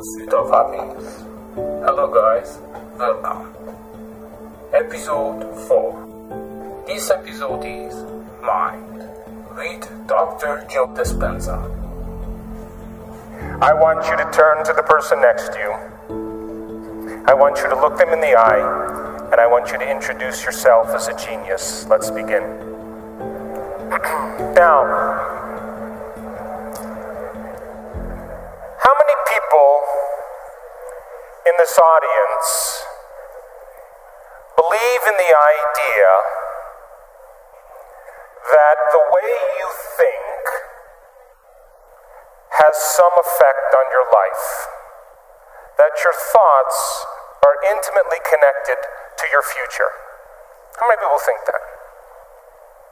pursuit of happiness. Hello, guys. Welcome. Episode 4. This episode is Mind with Dr. Joe Dispenza. I want you to turn to the person next to you. I want you to look them in the eye, and I want you to introduce yourself as a genius. Let's begin. now, this audience believe in the idea that the way you think has some effect on your life? That your thoughts are intimately connected to your future? How many people think that?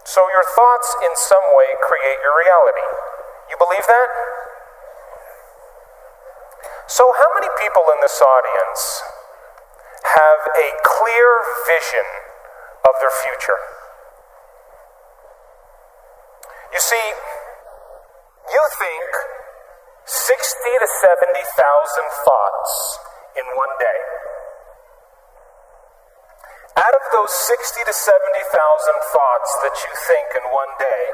So your thoughts in some way create your reality. You believe that? So, how many people in this audience have a clear vision of their future? You see, you think 60 to 70,000 thoughts in one day. Out of those 60 to 70,000 thoughts that you think in one day,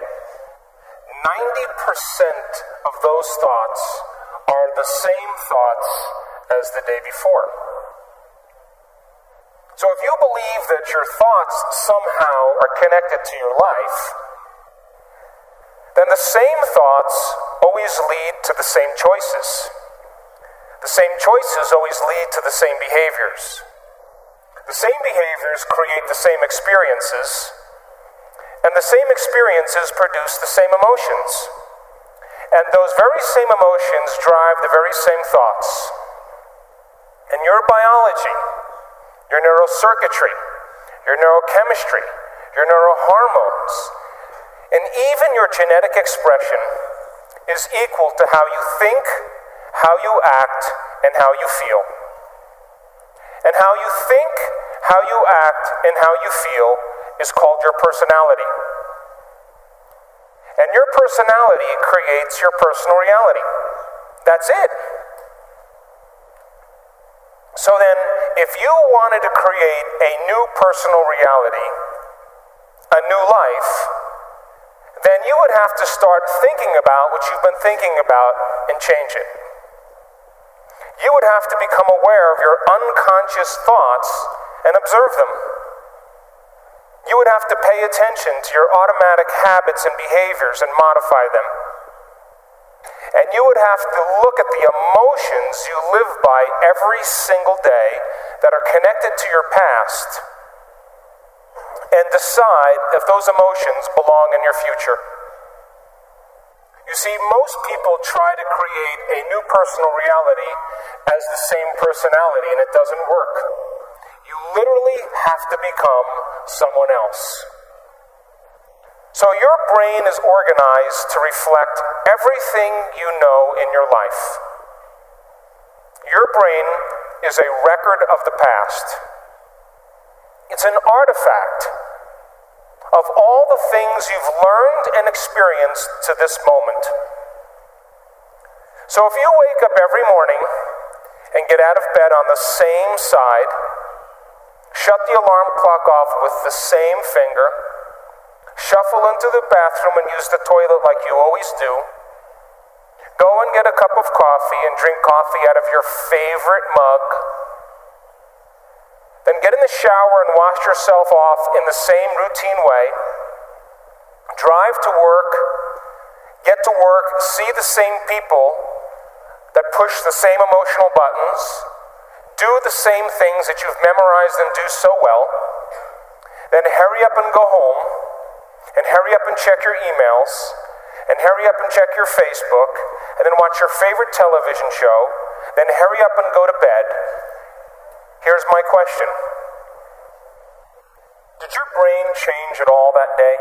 90% of those thoughts are the same thoughts as the day before. So if you believe that your thoughts somehow are connected to your life, then the same thoughts always lead to the same choices. The same choices always lead to the same behaviors. The same behaviors create the same experiences, and the same experiences produce the same emotions. And those very same emotions drive the very same thoughts. And your biology, your neurocircuitry, your neurochemistry, your neurohormones, and even your genetic expression is equal to how you think, how you act, and how you feel. And how you think, how you act, and how you feel is called your personality. And your personality creates your personal reality. That's it. So then, if you wanted to create a new personal reality, a new life, then you would have to start thinking about what you've been thinking about and change it. You would have to become aware of your unconscious thoughts and observe them. You would have to pay attention to your automatic habits and behaviors and modify them. And you would have to look at the emotions you live by every single day that are connected to your past and decide if those emotions belong in your future. You see, most people try to create a new personal reality as the same personality, and it doesn't work. You literally have to become someone else. So, your brain is organized to reflect everything you know in your life. Your brain is a record of the past, it's an artifact of all the things you've learned and experienced to this moment. So, if you wake up every morning and get out of bed on the same side, shut the alarm clock off with the same finger, shuffle into the bathroom and use the toilet like you always do, go and get a cup of coffee and drink coffee out of your favorite mug, then get in the shower and wash yourself off in the same routine way, drive to work, get to work, see the same people that push the same emotional buttons, do the same things that you've memorized and do so well, then hurry up and go home, and hurry up and check your emails, and hurry up and check your Facebook, and then watch your favorite television show, then hurry up and go to bed. Here's my question Did your brain change at all that day?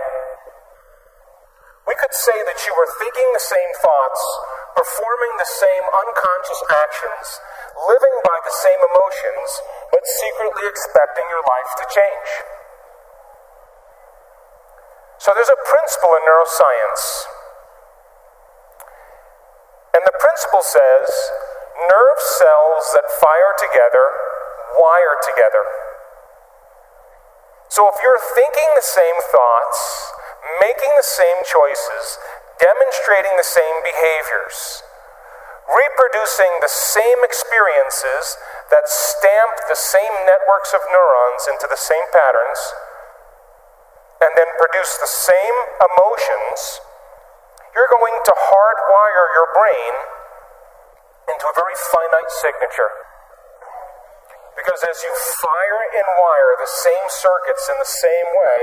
We could say that you were thinking the same thoughts, performing the same unconscious actions, living by the same emotions, but secretly expecting your life to change. So there's a principle in neuroscience. And the principle says nerve cells that fire together wire together. So if you're thinking the same thoughts, making the same choices, demonstrating the same behaviors, reproducing the same experiences that stamp the same networks of neurons into the same patterns, and then produce the same emotions, you're going to hardwire your brain into a very finite signature. Because as you fire and wire the same circuits in the same way,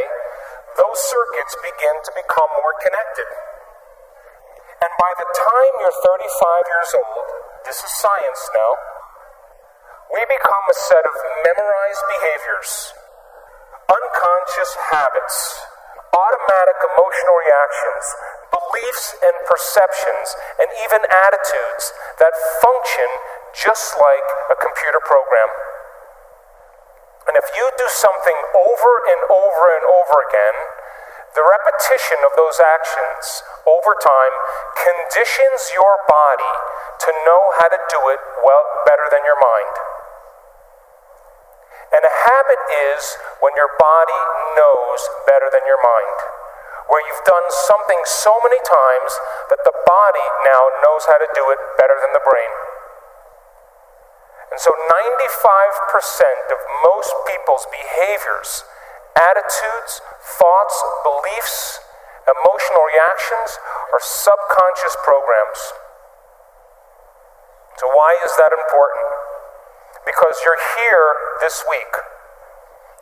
those circuits begin to become more connected. And by the time you're 35 years old, this is science now, we become a set of memorized behaviors, unconscious habits, automatic emotional reactions, beliefs and perceptions, and even attitudes that function just like a computer program. And if you do something over and over and over again, the repetition of those actions over time conditions your body to know how to do it well better than your mind. And a habit is when your body knows better than your mind, where you've done something so many times that the body now knows how to do it better than the brain. And so 95% of most people's behaviors, attitudes, thoughts, beliefs, emotional reactions are subconscious programs. So, why is that important? Because you're here this week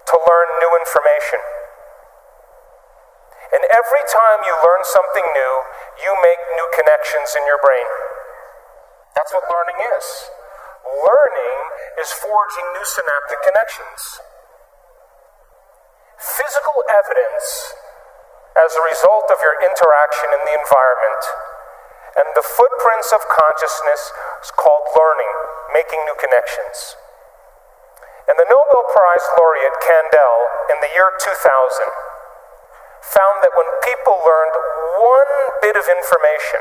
to learn new information. And every time you learn something new, you make new connections in your brain. That's what learning is. Learning is forging new synaptic connections. Physical evidence as a result of your interaction in the environment and the footprints of consciousness is called learning, making new connections. And the Nobel Prize laureate Kandel in the year 2000 found that when people learned one bit of information,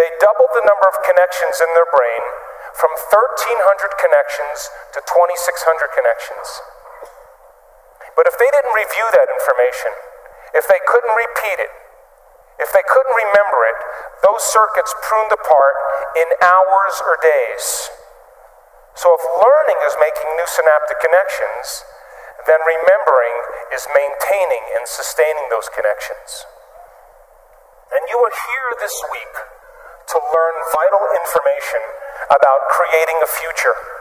they doubled the number of connections in their brain from 1,300 connections to 2,600 connections. But if they didn't review that information, if they couldn't repeat it, if they couldn't remember it, those circuits pruned apart in hours or days. So if learning is making new synaptic connections, then remembering is maintaining and sustaining those connections. And you are here this week to learn vital information about creating a future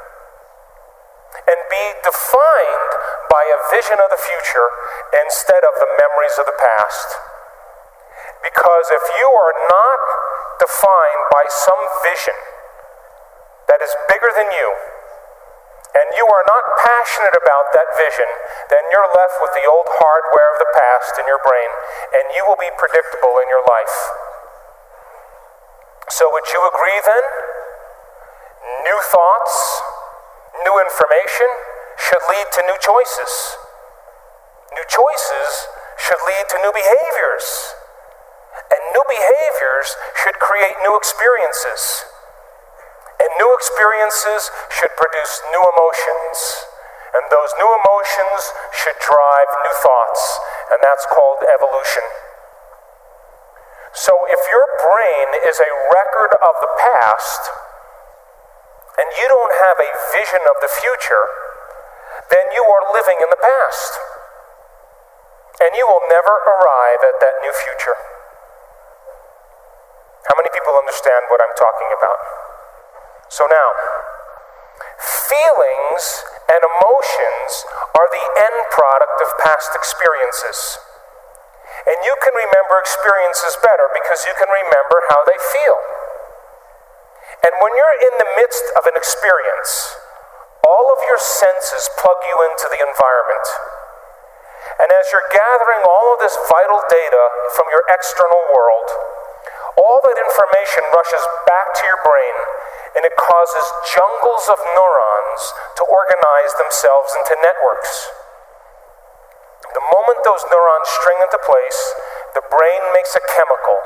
and be defined by a vision of the future instead of the memories of the past. Because if you are not defined by some vision that is bigger than you, and you are not passionate about that vision, then you're left with the old hardware of the past in your brain, and you will be predictable in your life. So, would you agree then? New thoughts, new information should lead to new choices. New choices should lead to new behaviors. And new behaviors should create new experiences. And new experiences should produce new emotions. And those new emotions should drive new thoughts. And that's called evolution. So if your brain is a record of the past, and you don't have a vision of the future, then you are living in the past. And you will never arrive at that new future. How many people understand what I'm talking about? So now, feelings and emotions are the end product of past experiences. And you can remember experiences better because you can remember how they feel. And when you're in the midst of an experience, all of your senses plug you into the environment. And as you're gathering all of this vital data from your external world, all that information rushes back to your brain and it causes jungles of neurons to organize themselves into networks. The moment those neurons string into place, the brain makes a chemical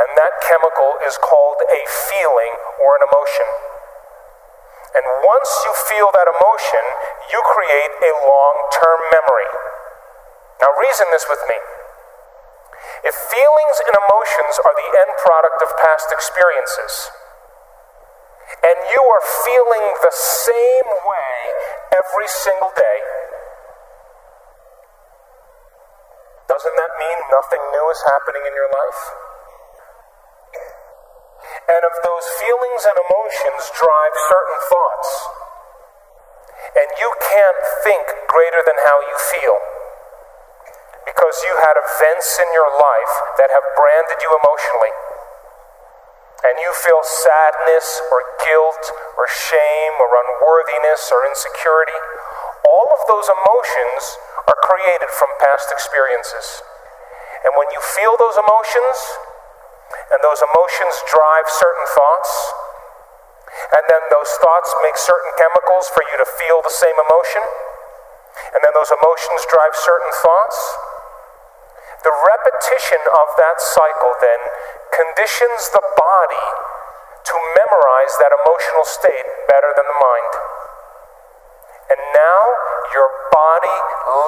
and that chemical is called a feeling or an emotion. And once you feel that emotion, you create a long term memory. Now, reason this with me. If feelings and emotions are the end product of past experiences, and you are feeling the same way every single day, doesn't that mean nothing new is happening in your life? And if those feelings and emotions drive certain thoughts, and you can't think greater than how you feel, because you had events in your life that have branded you emotionally, and you feel sadness or guilt or shame or unworthiness or insecurity, all of those emotions are created from past experiences. And when you feel those emotions, and those emotions drive certain thoughts, and then those thoughts make certain chemicals for you to feel the same emotion, and then those emotions drive certain thoughts, the repetition of that cycle then conditions the body to memorize that emotional state better than the mind. And now your body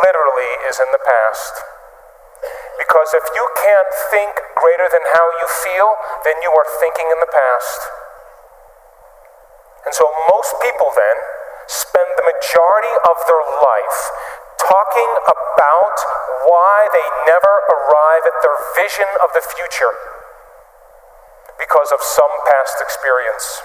literally is in the past. Because if you can't think greater than how you feel, then you are thinking in the past. And so most people then spend the majority of their life talking about why they never arrive at their vision of the future because of some past experience.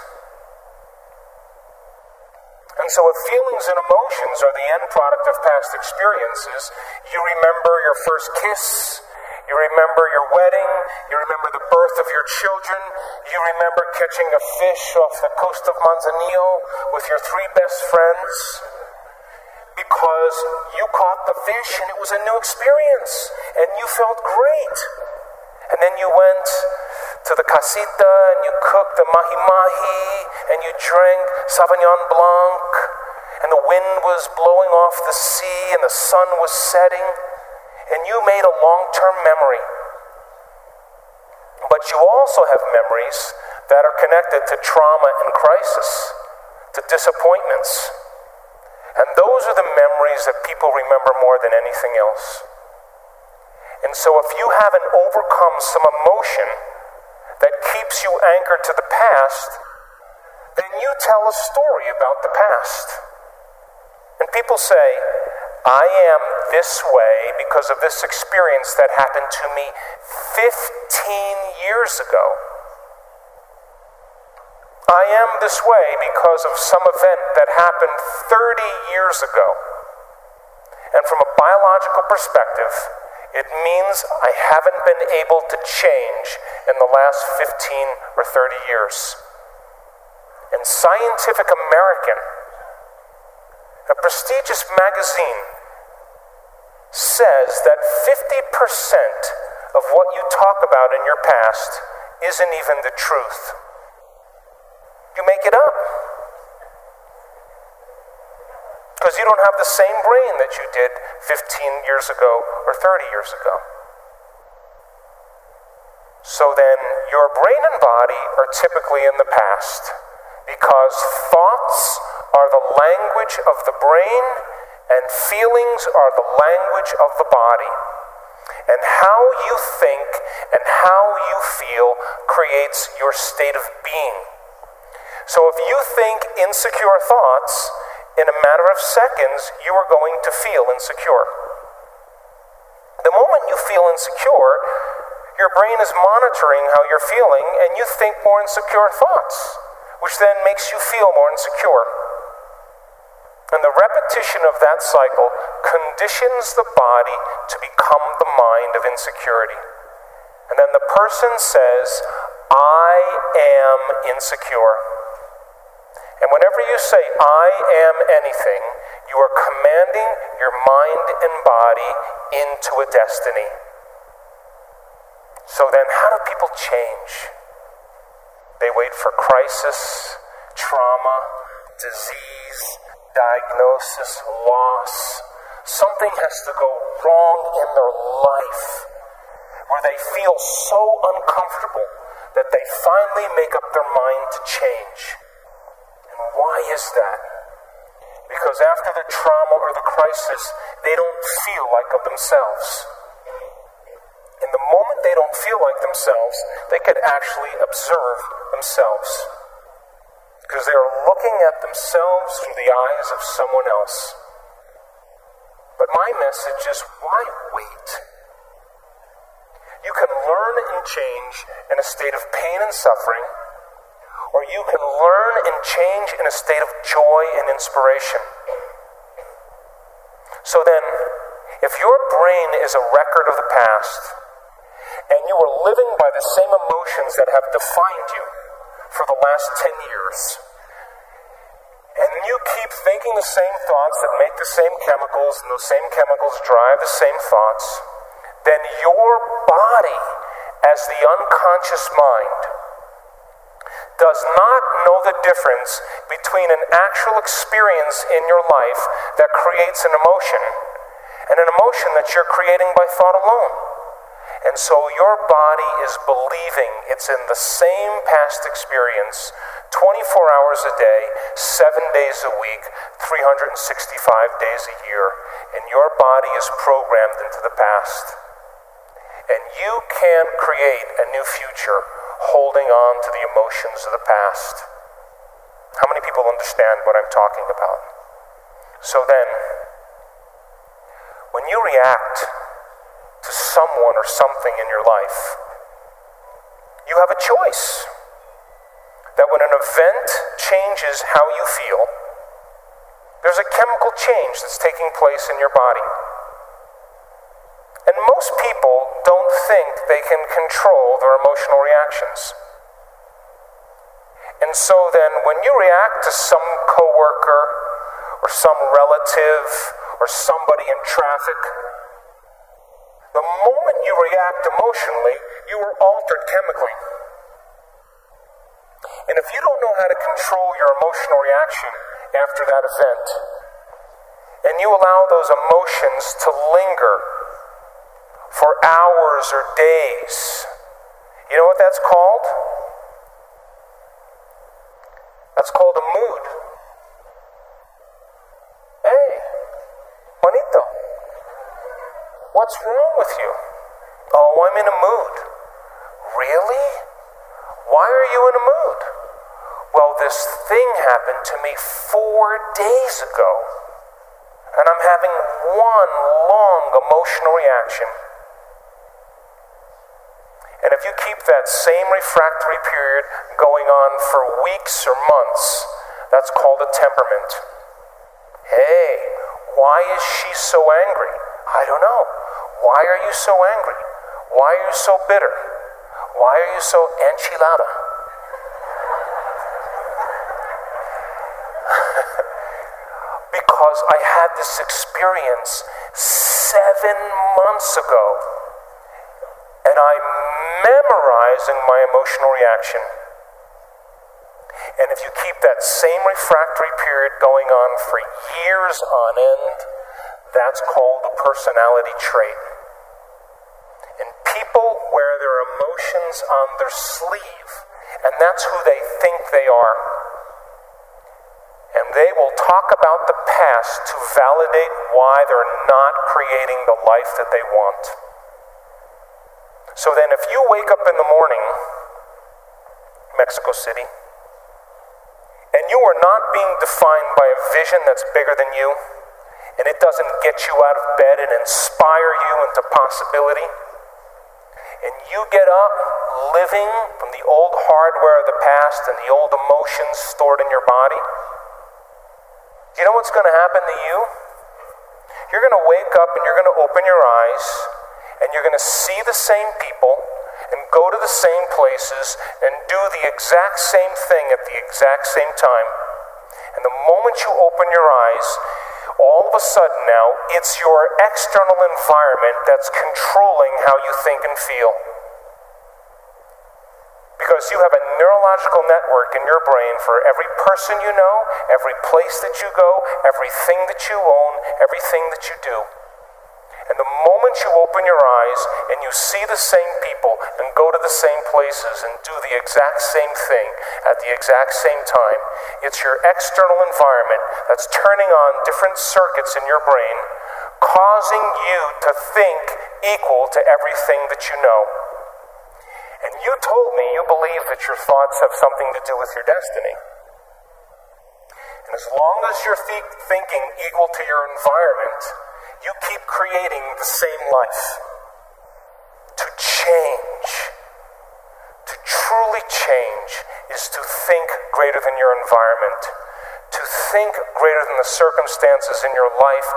And so, if feelings and emotions are the end product of past experiences, you remember your first kiss, you remember your wedding, you remember the birth of your children, you remember catching a fish off the coast of Manzanillo with your three best friends because you caught the fish and it was a new experience and you felt great. And then you went to the casita and you cooked the mahi mahi and you drank Sauvignon Blanc and the wind was blowing off the sea and the sun was setting and you made a long term memory. But you also have memories that are connected to trauma and crisis, to disappointments and those are the memories that people remember more than anything else. And so, if you haven't overcome some emotion that keeps you anchored to the past, then you tell a story about the past. And people say, I am this way because of this experience that happened to me 15 years ago. I am this way because of some event that happened 30 years ago. And from a biological perspective, it means I haven't been able to change in the last 15 or 30 years. And Scientific American, a prestigious magazine, says that 50% of what you talk about in your past isn't even the truth. You make it up. Because you don't have the same brain that you did 15 years ago or 30 years ago. So then, your brain and body are typically in the past because thoughts are the language of the brain and feelings are the language of the body. And how you think and how you feel creates your state of being. So if you think insecure thoughts, in a matter of seconds, you are going to feel insecure. The moment you feel insecure, your brain is monitoring how you're feeling, and you think more insecure thoughts, which then makes you feel more insecure. And the repetition of that cycle conditions the body to become the mind of insecurity. And then the person says, I am insecure. And whenever you say, I am anything, you are commanding your mind and body into a destiny. So then, how do people change? They wait for crisis, trauma, disease, diagnosis, loss. Something has to go wrong in their life where they feel so uncomfortable that they finally make up their mind to change. Why is that? Because after the trauma or the crisis, they don't feel like of themselves. In the moment they don't feel like themselves, they could actually observe themselves. Because they are looking at themselves through the eyes of someone else. But my message is why wait? You can learn and change in a state of pain and suffering, or you can learn and change in a state of joy and inspiration. So then, if your brain is a record of the past, and you are living by the same emotions that have defined you for the last 10 years, and you keep thinking the same thoughts that make the same chemicals, and those same chemicals drive the same thoughts, then your body, as the unconscious mind, does not know the difference between an actual experience in your life that creates an emotion and an emotion that you're creating by thought alone. And so your body is believing it's in the same past experience 24 hours a day, seven days a week, 365 days a year, and your body is programmed into the past. And you can't create a new future holding on to the emotions of the past. How many people understand what I'm talking about? So then, when you react to someone or something in your life, you have a choice. That when an event changes how you feel, there's a chemical change that's taking place in your body. And most people don't think they can control their emotional reactions. And so then, when you react to some coworker or some relative or somebody in traffic, the moment you react emotionally, you are altered chemically. And if you don't know how to control your emotional reaction after that event, and you allow those emotions to linger for hours or days. You know what that's called? That's called a mood. Hey, Juanito, what's wrong with you? Oh, I'm in a mood. Really? Why are you in a mood? Well, this thing happened to me four days ago, and I'm having one long emotional reaction. And if you keep that same refractory period going on for weeks or months, that's called a temperament. Hey, why is she so angry? I don't know. Why are you so angry? Why are you so bitter? Why are you so enchilada? because I had this experience seven months ago and I'm memorizing my emotional reaction. And if you keep that same refractory period going on for years on end, that's called a personality trait. And people wear their emotions on their sleeve, and that's who they think they are. And they will talk about the past to validate why they're not creating the life that they want. So then, if you wake up in the morning, Mexico City, and you are not being defined by a vision that's bigger than you, and it doesn't get you out of bed and inspire you into possibility, and you get up living from the old hardware of the past and the old emotions stored in your body, you know what's going to happen to you? You're going to wake up and you're going to open your eyes and you're going to see the same people and go to the same places and do the exact same thing at the exact same time. And the moment you open your eyes, all of a sudden now, it's your external environment that's controlling how you think and feel. Because you have a neurological network in your brain for every person you know, every place that you go, everything that you own, everything that you do. And the moment you open your eyes and you see the same people and go to the same places and do the exact same thing at the exact same time, it's your external environment that's turning on different circuits in your brain, causing you to think equal to everything that you know. And you told me you believe that your thoughts have something to do with your destiny. And as long as you're th- thinking equal to your environment, you keep creating the same life. To change, to truly change, is to think greater than your environment, to think greater than the circumstances in your life,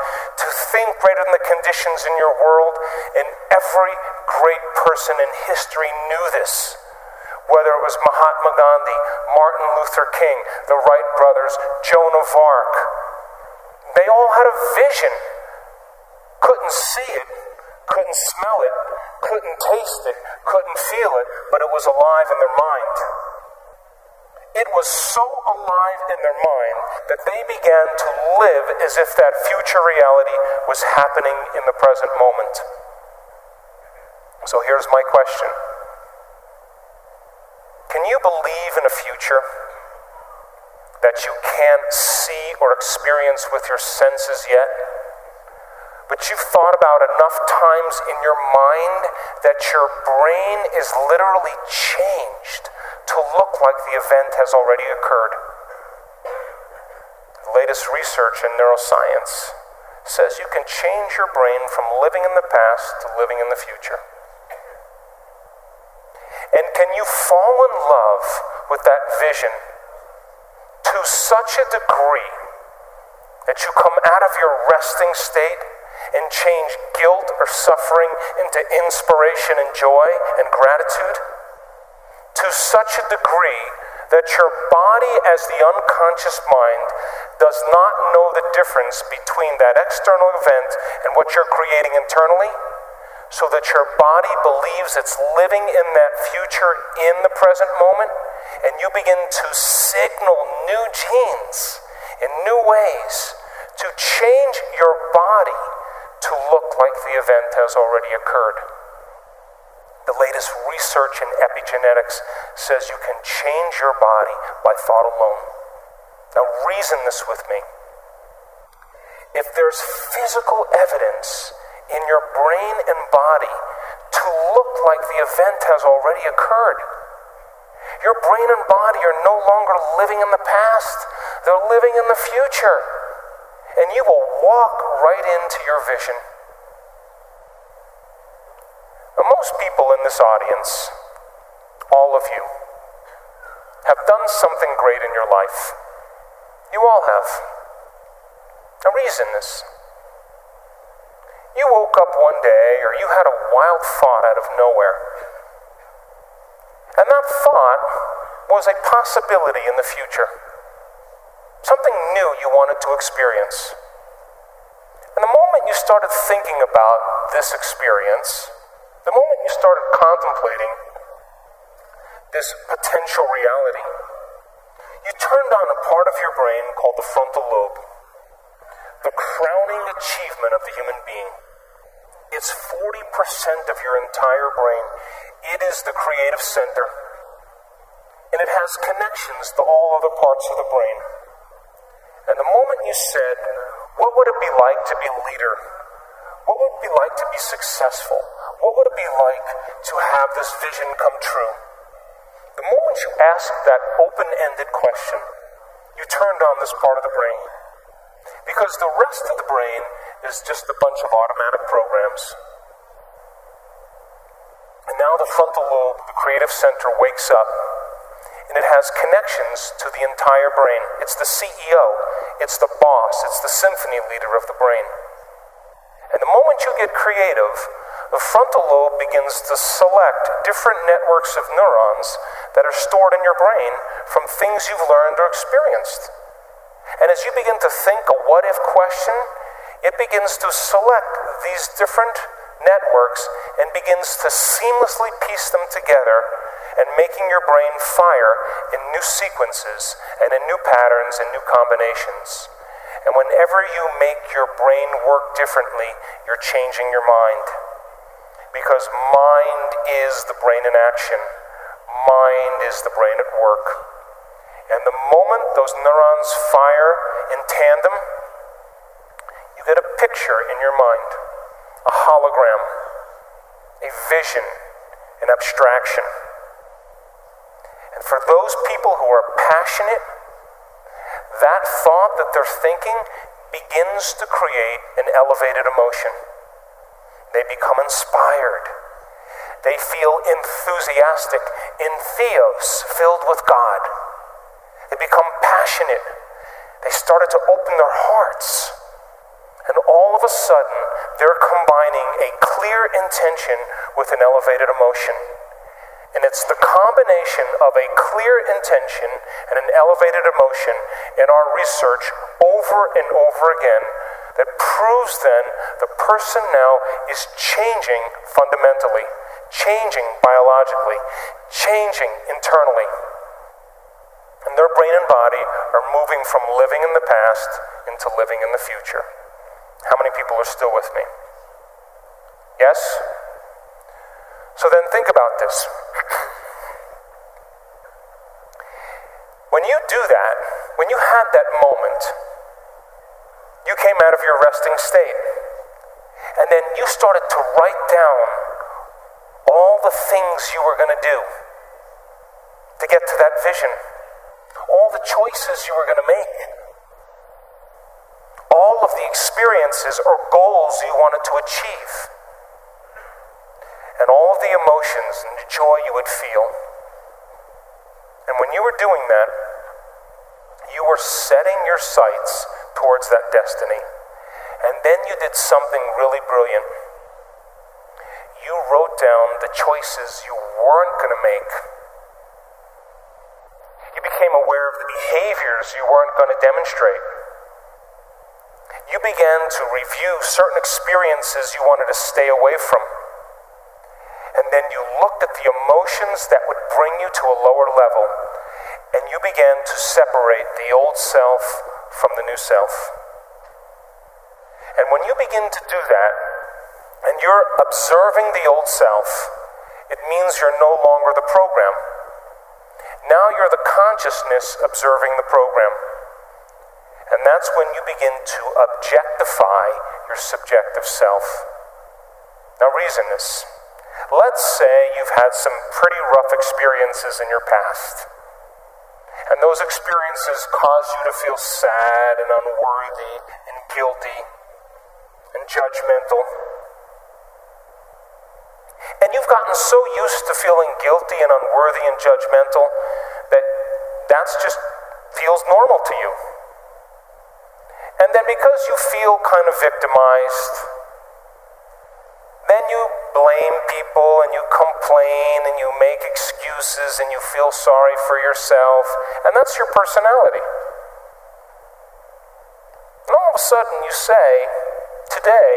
to think greater than the conditions in your world. And every great person in history knew this. Whether it was Mahatma Gandhi, Martin Luther King, the Wright brothers, Joan of Arc, they all had a vision couldn't see it, couldn't smell it, couldn't taste it, couldn't feel it, but it was alive in their mind. It was so alive in their mind that they began to live as if that future reality was happening in the present moment. So here's my question Can you believe in a future that you can't see or experience with your senses yet? But you've thought about enough times in your mind that your brain is literally changed to look like the event has already occurred. The latest research in neuroscience says you can change your brain from living in the past to living in the future. And can you fall in love with that vision to such a degree that you come out of your resting state and change guilt or suffering into inspiration and joy and gratitude? To such a degree that your body, as the unconscious mind, does not know the difference between that external event and what you're creating internally, so that your body believes it's living in that future in the present moment, and you begin to signal new genes in new ways to change your body to look like the event has already occurred. The latest research in epigenetics says you can change your body by thought alone. Now, reason this with me. If there's physical evidence in your brain and body to look like the event has already occurred, your brain and body are no longer living in the past, they're living in the future and you will walk right into your vision. Now, most people in this audience, all of you, have done something great in your life. You all have. Now, reason this. You woke up one day, or you had a wild thought out of nowhere. And that thought was a possibility in the future something new you wanted to experience. And the moment you started thinking about this experience, the moment you started contemplating this potential reality, you turned on a part of your brain called the frontal lobe, the crowning achievement of the human being. It's 40% of your entire brain. It is the creative center. And it has connections to all other parts of the brain. And the moment you said, What would it be like to be a leader? What would it be like to be successful? What would it be like to have this vision come true? The moment you asked that open ended question, you turned on this part of the brain. Because the rest of the brain is just a bunch of automatic programs. And now the frontal lobe, the creative center, wakes up and it has connections to the entire brain. It's the CEO, it's the boss, it's the symphony leader of the brain. And the moment you get creative, the frontal lobe begins to select different networks of neurons that are stored in your brain from things you've learned or experienced. And as you begin to think a what if question, it begins to select these different networks and begins to seamlessly piece them together and making your brain fire in new sequences and in new patterns and new combinations. And whenever you make your brain work differently, you're changing your mind. Because mind is the brain in action, mind is the brain at work. And the moment those neurons fire in tandem, you get a picture in your mind, a hologram, a vision, an abstraction. And for those people who are passionate, that thought that they're thinking begins to create an elevated emotion. They become inspired. They feel enthusiastic, in theos, filled with God. They become passionate. They started to open their hearts. And all of a sudden, they're combining a clear intention with an elevated emotion. And it's the combination of a clear intention and an elevated emotion in our research over and over again that proves then the person now is changing fundamentally, changing biologically, changing internally. And their brain and body are moving from living in the past into living in the future. How many people are still with me? Yes? So then think about this. when you do that, when you had that moment, you came out of your resting state. And then you started to write down all the things you were going to do to get to that vision, all the choices you were going to make, all of the experiences or goals you wanted to achieve and all of the emotions and the joy you would feel. And when you were doing that, you were setting your sights towards that destiny. And then you did something really brilliant. You wrote down the choices you weren't going to make. You became aware of the behaviors you weren't going to demonstrate. You began to review certain experiences you wanted to stay away from and then you looked at the emotions that would bring you to a lower level, and you began to separate the old self from the new self. And when you begin to do that, and you're observing the old self, it means you're no longer the program. Now you're the consciousness observing the program. And that's when you begin to objectify your subjective self. Now, reason this. Let's say you've had some pretty rough experiences in your past. And those experiences cause you to feel sad and unworthy and guilty and judgmental. And you've gotten so used to feeling guilty and unworthy and judgmental that that's just feels normal to you. And then because you feel kind of victimized, then you blame people and you complain and you make excuses and you feel sorry for yourself, and that's your personality. And all of a sudden you say, Today,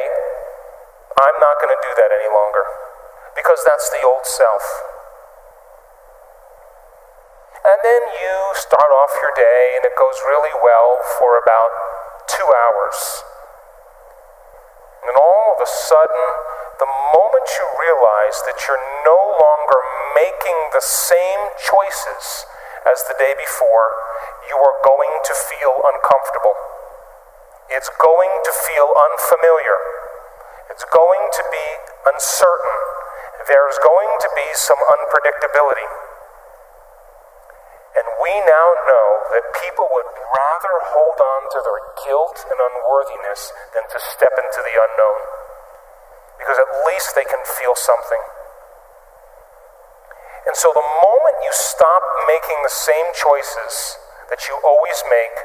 I'm not going to do that any longer because that's the old self. And then you start off your day and it goes really well for about two hours. And all of a sudden, the moment you realize that you're no longer making the same choices as the day before, you are going to feel uncomfortable. It's going to feel unfamiliar. It's going to be uncertain. There's going to be some unpredictability. And we now know that people would rather hold on to their guilt and unworthiness than to step into the unknown because at least they can feel something. And so the moment you stop making the same choices that you always make,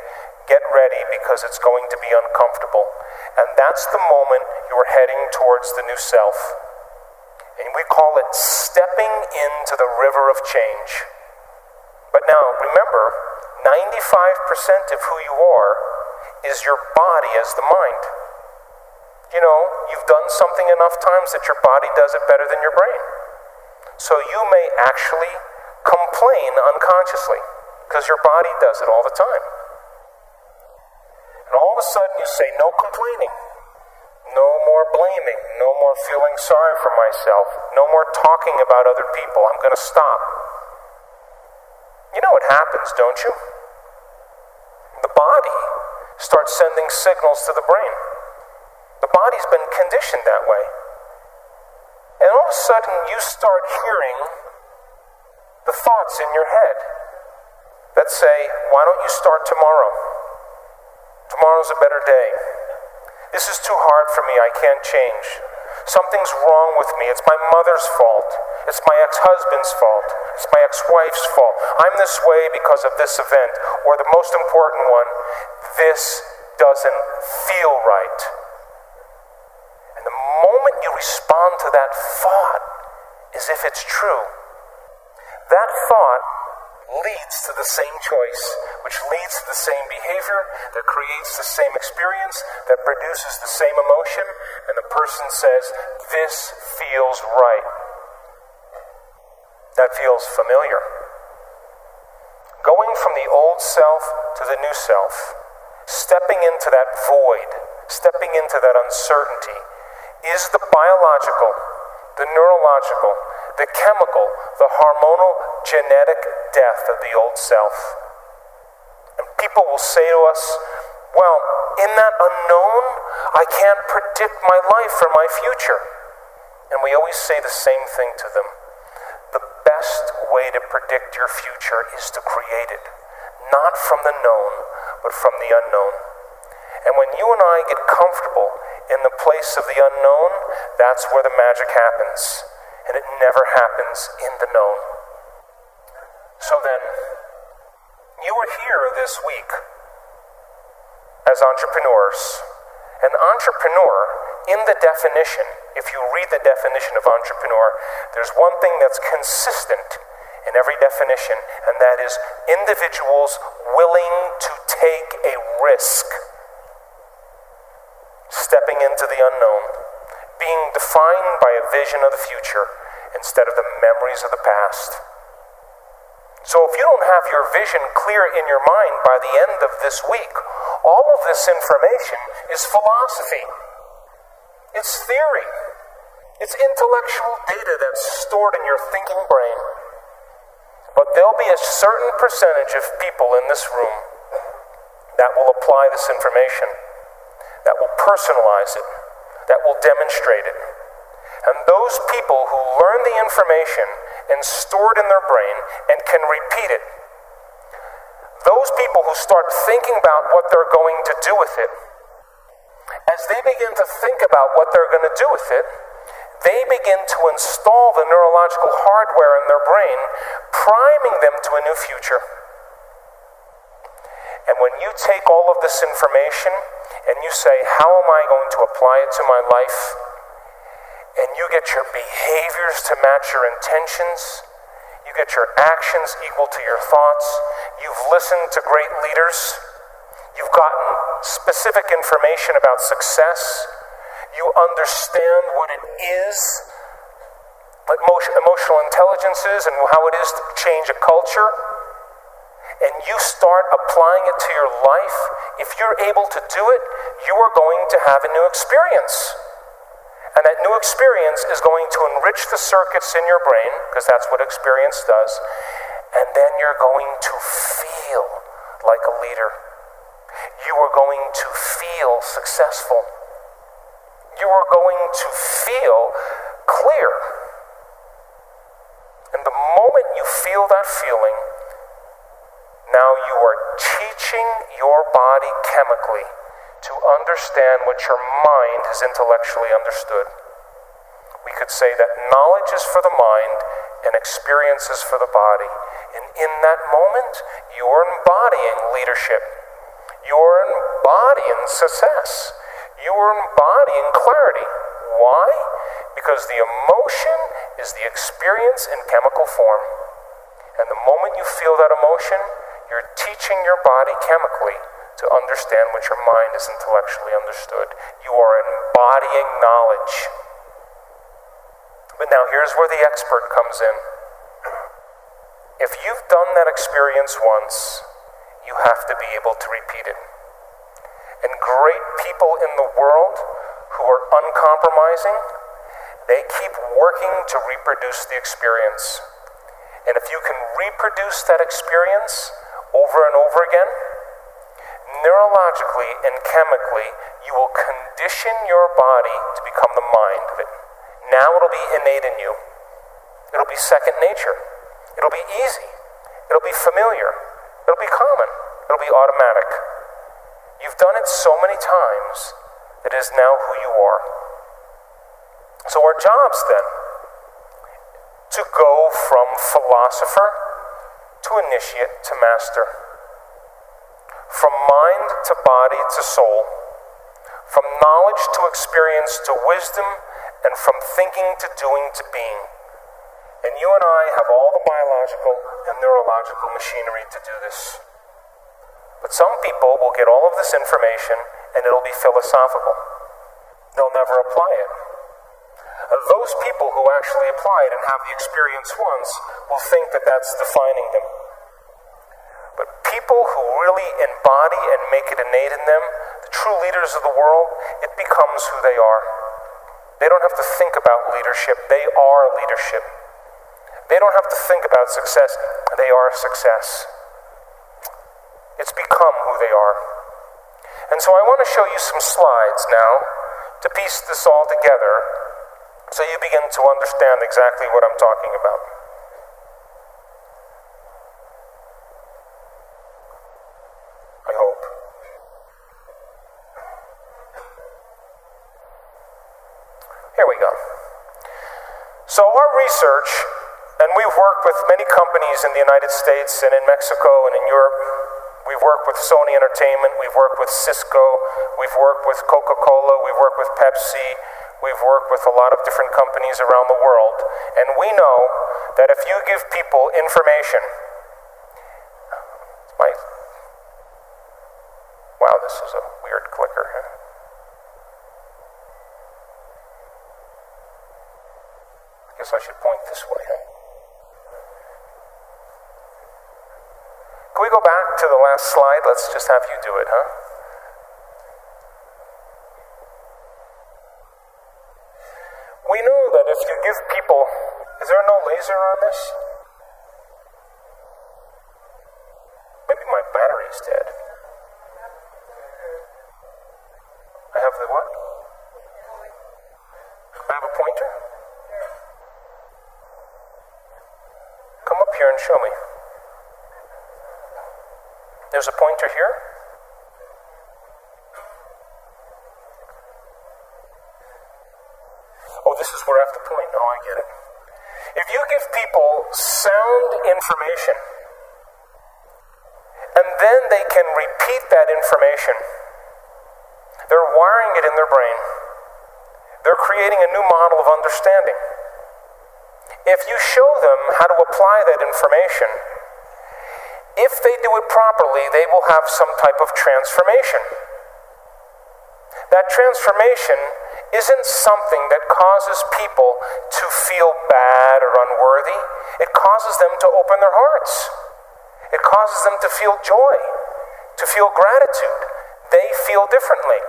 get ready because it's going to be uncomfortable. And that's the moment you're heading towards the new self. And we call it stepping into the river of change. But now, remember, 95% of who you are is your body as the mind you know, you've done something enough times that your body does it better than your brain. So you may actually complain unconsciously because your body does it all the time. And all of a sudden you say, no complaining, no more blaming, no more feeling sorry for myself, no more talking about other people. I'm going to stop. You know what happens, don't you? The body starts sending signals to the brain. The body's been conditioned that way. And all of a sudden, you start hearing the thoughts in your head that say, Why don't you start tomorrow? Tomorrow's a better day. This is too hard for me. I can't change. Something's wrong with me. It's my mother's fault. It's my ex husband's fault. It's my ex wife's fault. I'm this way because of this event. Or the most important one, this doesn't feel right. And the moment you respond to that thought as if it's true, that thought leads to the same choice, which leads to the same behavior, that creates the same experience, that produces the same emotion, and the person says, This feels right. That feels familiar. Going from the old self to the new self, stepping into that void, stepping into that uncertainty, is the biological, the neurological, the chemical, the hormonal, genetic death of the old self. And people will say to us, well, in that unknown, I can't predict my life or my future. And we always say the same thing to them. The best way to predict your future is to create it, not from the known, but from the unknown. And when you and I get comfortable in the place of the unknown, that's where the magic happens and it never happens in the known. So then, you are here this week as entrepreneurs. An entrepreneur, in the definition, if you read the definition of entrepreneur, there's one thing that's consistent in every definition, and that is individuals willing to take a risk, stepping into the unknown, being defined by a vision of the future instead of the memories of the past. So, if you don't have your vision clear in your mind by the end of this week, all of this information is philosophy. It's theory. It's intellectual data that's stored in your thinking brain. But there'll be a certain percentage of people in this room that will apply this information, that will personalize it, that will demonstrate it. And those people who learn the information and store it in their brain and can repeat it, those people who start thinking about what they're going to do with it, as they begin to think about what they're going to do with it, they begin to install the neurological hardware in their brain, priming them to a new future. And when you take all of this information and you say, How am I going to apply it to my life? and you get your behaviors to match your intentions, you get your actions equal to your thoughts, you've listened to great leaders, you've gotten specific information about success, you understand what it is, what emotional intelligence is, and how it is to change a culture, and you start applying it to your life, if you're able to do it, you are going to have a new experience. And that new experience is going to enrich the circuits in your brain, because that's what experience does. And then you're going to feel like a leader. You are going to feel successful. You are going to feel clear. And the moment you feel that feeling, now you are teaching your body chemically to understand what your mind has intellectually understood. We could say that knowledge is for the mind and experience is for the body. And in that moment, you're embodying leadership. You're embodying success. You're embodying clarity. Why? Because the emotion is the experience in chemical form. And the moment you feel that emotion, you're teaching your body chemically to understand what your mind is intellectually understood. You are embodying knowledge. But now here's where the expert comes in. If you've done that experience once, you have to be able to repeat it. And great people in the world who are uncompromising, they keep working to reproduce the experience. And if you can reproduce that experience over and over again, neurologically and chemically, you will condition your body to become the mind of it. Now it'll be innate in you. It'll be second nature. It'll be easy. It'll be familiar. It'll be common. It'll be automatic. You've done it so many times it is now who you are. So, our jobs then to go from philosopher to initiate to master, from mind to body to soul, from knowledge to experience to wisdom, and from thinking to doing to being. And you and I have all the biological and neurological machinery to do this. But some people will get all of this information and it'll be philosophical. They'll never apply it. Those people who actually apply it and have the experience once will think that that's defining them. But people who really embody and make it innate in them, the true leaders of the world, it becomes who they are. They don't have to think about leadership, they are leadership. They don't have to think about success, they are success. It's become who they are. And so I want to show you some slides now to piece this all together so you begin to understand exactly what I'm talking about. I hope. Here we go. So, our research, and we've worked with many companies in the United States and in Mexico and in Europe. We've worked with Sony Entertainment, we've worked with Cisco, we've worked with Coca Cola, we've worked with Pepsi, we've worked with a lot of different companies around the world. And we know that if you give people information, my, wow, this is a weird clicker. I guess I should point this way. Can we go back to the last slide? Let's just have you do it, huh? We know that if you give people. Is there no laser on this? Maybe my battery's dead. I have the what? I have a pointer? Come up here and show me. There's a pointer here. Have to point. Oh, I get it. If you give people sound information, and then they can repeat that information, they're wiring it in their brain. They're creating a new model of understanding. If you show them how to apply that information, if they do it properly, they will have some type of transformation. That transformation isn't something that causes people to feel bad or unworthy. It causes them to open their hearts. It causes them to feel joy, to feel gratitude. They feel differently.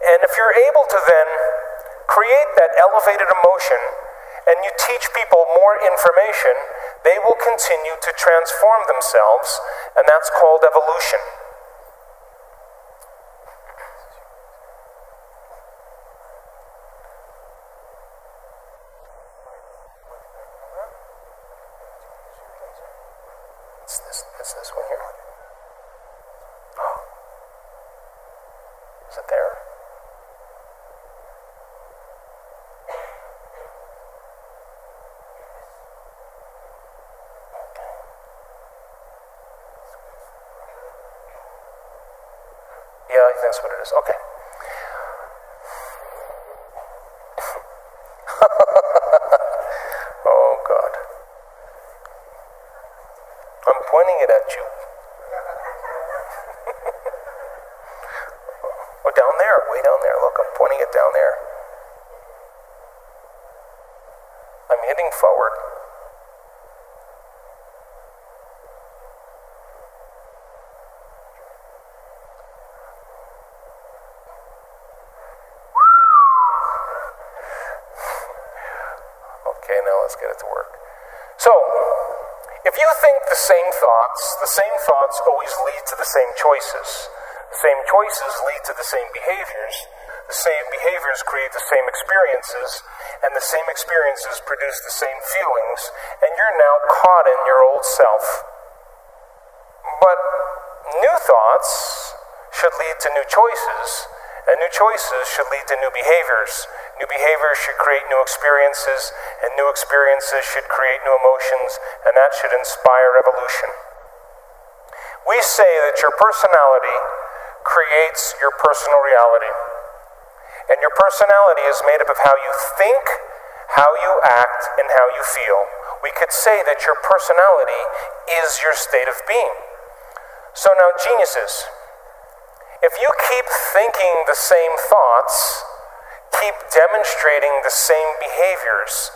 And if you're able to then create that elevated emotion and you teach people more information, they will continue to transform themselves, and that's called evolution. It's this, it's this one here. Oh. Is it there? Yeah, Okay. oh, God. I'm pointing it at you. oh, down there, way down there. Look, I'm pointing it down there. I'm hitting forward. know, let's get it to work. So, if you think the same thoughts, the same thoughts always lead to the same choices. The same choices lead to the same behaviors. The same behaviors create the same experiences, and the same experiences produce the same feelings, and you're now caught in your old self. But new thoughts should lead to new choices, and new choices should lead to new behaviors. New behaviors should create new experiences, and new experiences should create new emotions, and that should inspire evolution. We say that your personality creates your personal reality. And your personality is made up of how you think, how you act, and how you feel. We could say that your personality is your state of being. So now, geniuses, if you keep thinking the same thoughts, keep demonstrating the same behaviors,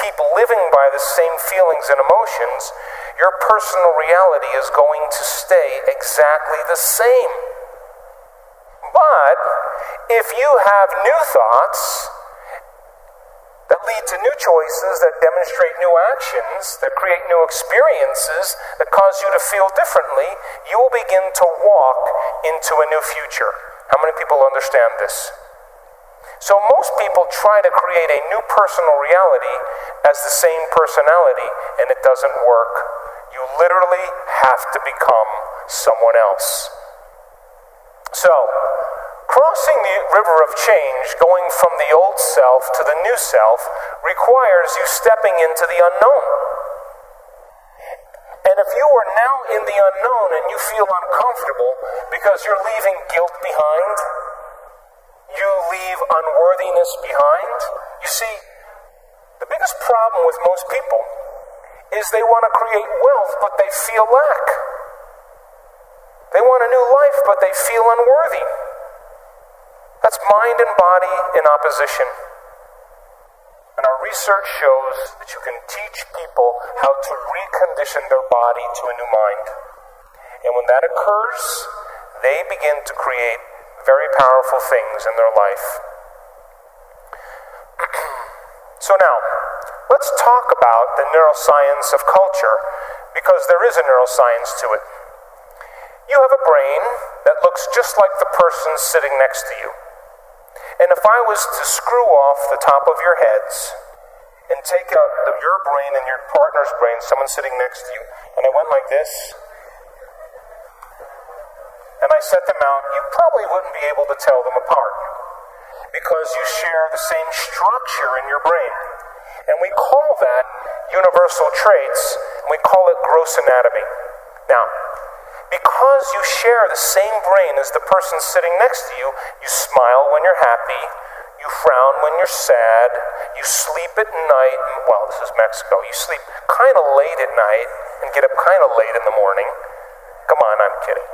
keep living by the same feelings and emotions, your personal reality is going to stay exactly the same. But if you have new thoughts that lead to new choices, that demonstrate new actions, that create new experiences, that cause you to feel differently, you will begin to walk into a new future. How many people understand this? So, most people try to create a new personal reality as the same personality, and it doesn't work. You literally have to become someone else. So, Crossing the river of change, going from the old self to the new self, requires you stepping into the unknown. And if you are now in the unknown and you feel uncomfortable because you're leaving guilt behind, you leave unworthiness behind, you see, the biggest problem with most people is they want to create wealth, but they feel lack. They want a new life, but they feel unworthy. That's mind and body in opposition. And our research shows that you can teach people how to recondition their body to a new mind. And when that occurs, they begin to create very powerful things in their life. so now, let's talk about the neuroscience of culture because there is a neuroscience to it. You have a brain that looks just like the person sitting next to you. And if I was to screw off the top of your heads and take out the, your brain and your partner's brain, someone sitting next to you, and I went like this, and I set them out, you probably wouldn't be able to tell them apart because you share the same structure in your brain. And we call that universal traits, and we call it gross anatomy. Now, because you share the same brain as the person sitting next to you, you smile when you're happy, you frown when you're sad, you sleep at night. Well, this is Mexico. You sleep kind of late at night and get up kind of late in the morning. Come on, I'm kidding.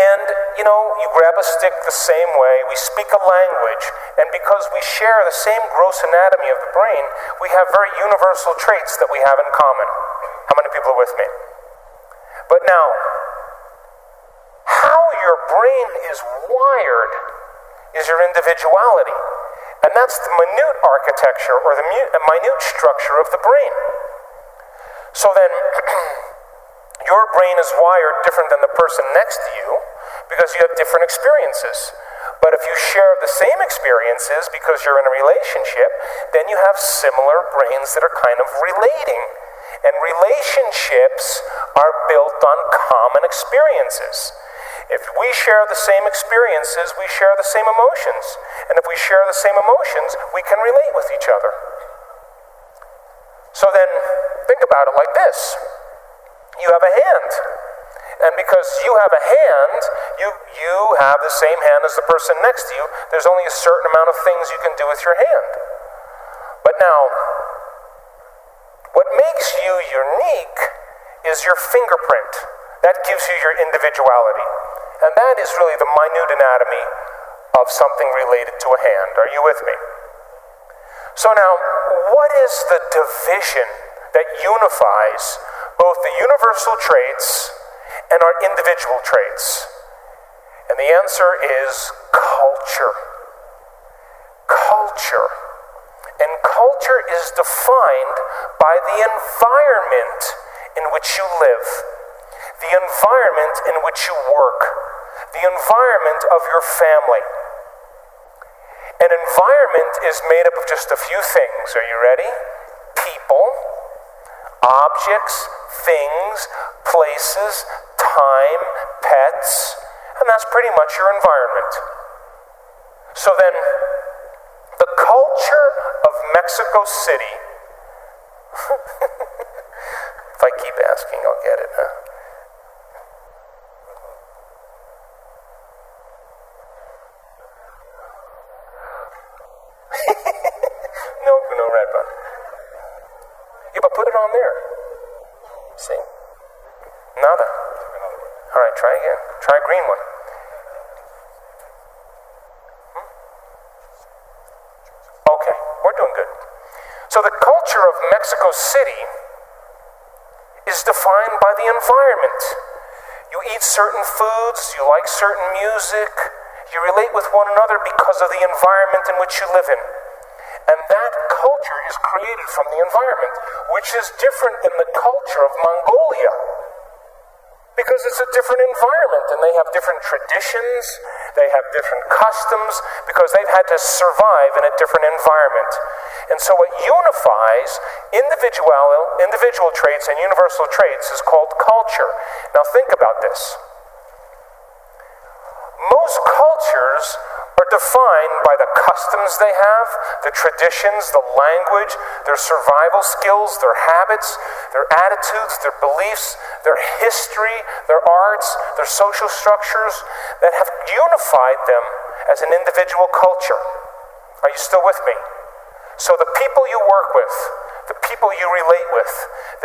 And, you know, you grab a stick the same way, we speak a language, and because we share the same gross anatomy of the brain, we have very universal traits that we have in common. How many people are with me? But now, how your brain is wired is your individuality. And that's the minute architecture or the minute structure of the brain. So then, your brain is wired different than the person next to you because you have different experiences. But if you share the same experiences because you're in a relationship, then you have similar brains that are kind of relating. And relationships are built on common experiences. If we share the same experiences, we share the same emotions. And if we share the same emotions, we can relate with each other. So then, think about it like this you have a hand. And because you have a hand, you, you have the same hand as the person next to you. There's only a certain amount of things you can do with your hand. But now, what makes you unique is your fingerprint. That gives you your individuality. And that is really the minute anatomy of something related to a hand. Are you with me? So now, what is the division that unifies both the universal traits and our individual traits? And the answer is culture. Culture. And culture is defined by the environment in which you live, the environment in which you work, the environment of your family. An environment is made up of just a few things. Are you ready? People, objects, things, places, time, pets, and that's pretty much your environment. So then, the culture of Mexico City. if I keep asking, I'll get it, huh? no, no red button. Yeah, but put it on there. See? Nada. All right, try again. Try a green one. Hmm? Okay, we're doing good. So the culture of Mexico City is defined by the environment. You eat certain foods, you like certain music, you relate with one another because of the environment in which you live in. And that culture is created from the environment, which is different than the culture of Mongolia. Because it's a different environment and they have different traditions, they have different customs, because they've had to survive in a different environment. And so, what unifies individual, individual traits and universal traits is called culture. Now, think about this. Most cultures are defined by the customs they have, the traditions, the language, their survival skills, their habits, their attitudes, their beliefs, their history, their arts, their social structures that have unified them as an individual culture. Are you still with me? So the people you work with, the people you relate with,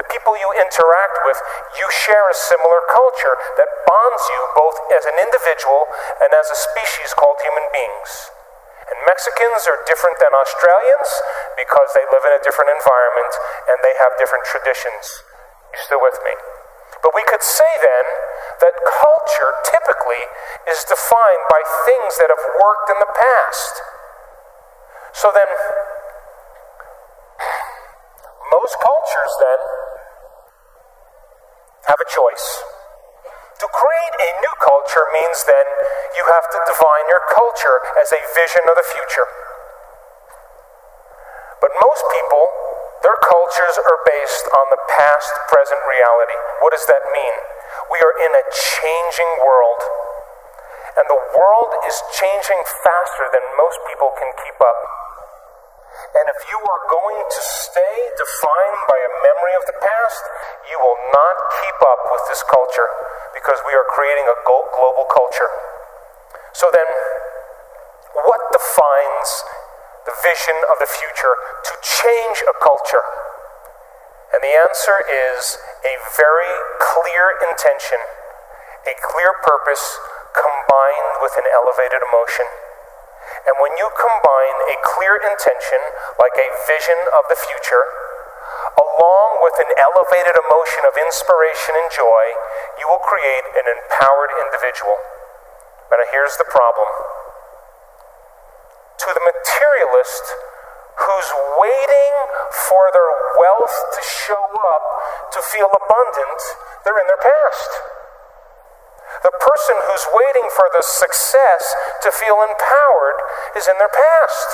the people you interact with, you share a similar culture that bonds you both as an individual and as a species called human beings. And Mexicans are different than Australians because they live in a different environment and they have different traditions. You still with me? But we could say then that culture typically is defined by things that have worked in the past. So then, most cultures then have a choice. To create a new culture means then you have to define your culture as a vision of the future. But most people, their cultures are based on the past present reality. What does that mean? We are in a changing world. And the world is changing faster than most people can keep up. And if you are going to stay defined by a memory of the past, you will not keep up with this culture because we are creating a global culture. So then, what defines the vision of the future to change a culture? And the answer is a very clear intention, a clear purpose combined with an elevated emotion. And when you combine a clear intention, like a vision of the future, along with an elevated emotion of inspiration and joy, you will create an empowered individual. But here's the problem to the materialist who's waiting for their wealth to show up to feel abundant, they're in their past. The person who's waiting for the success to feel empowered is in their past.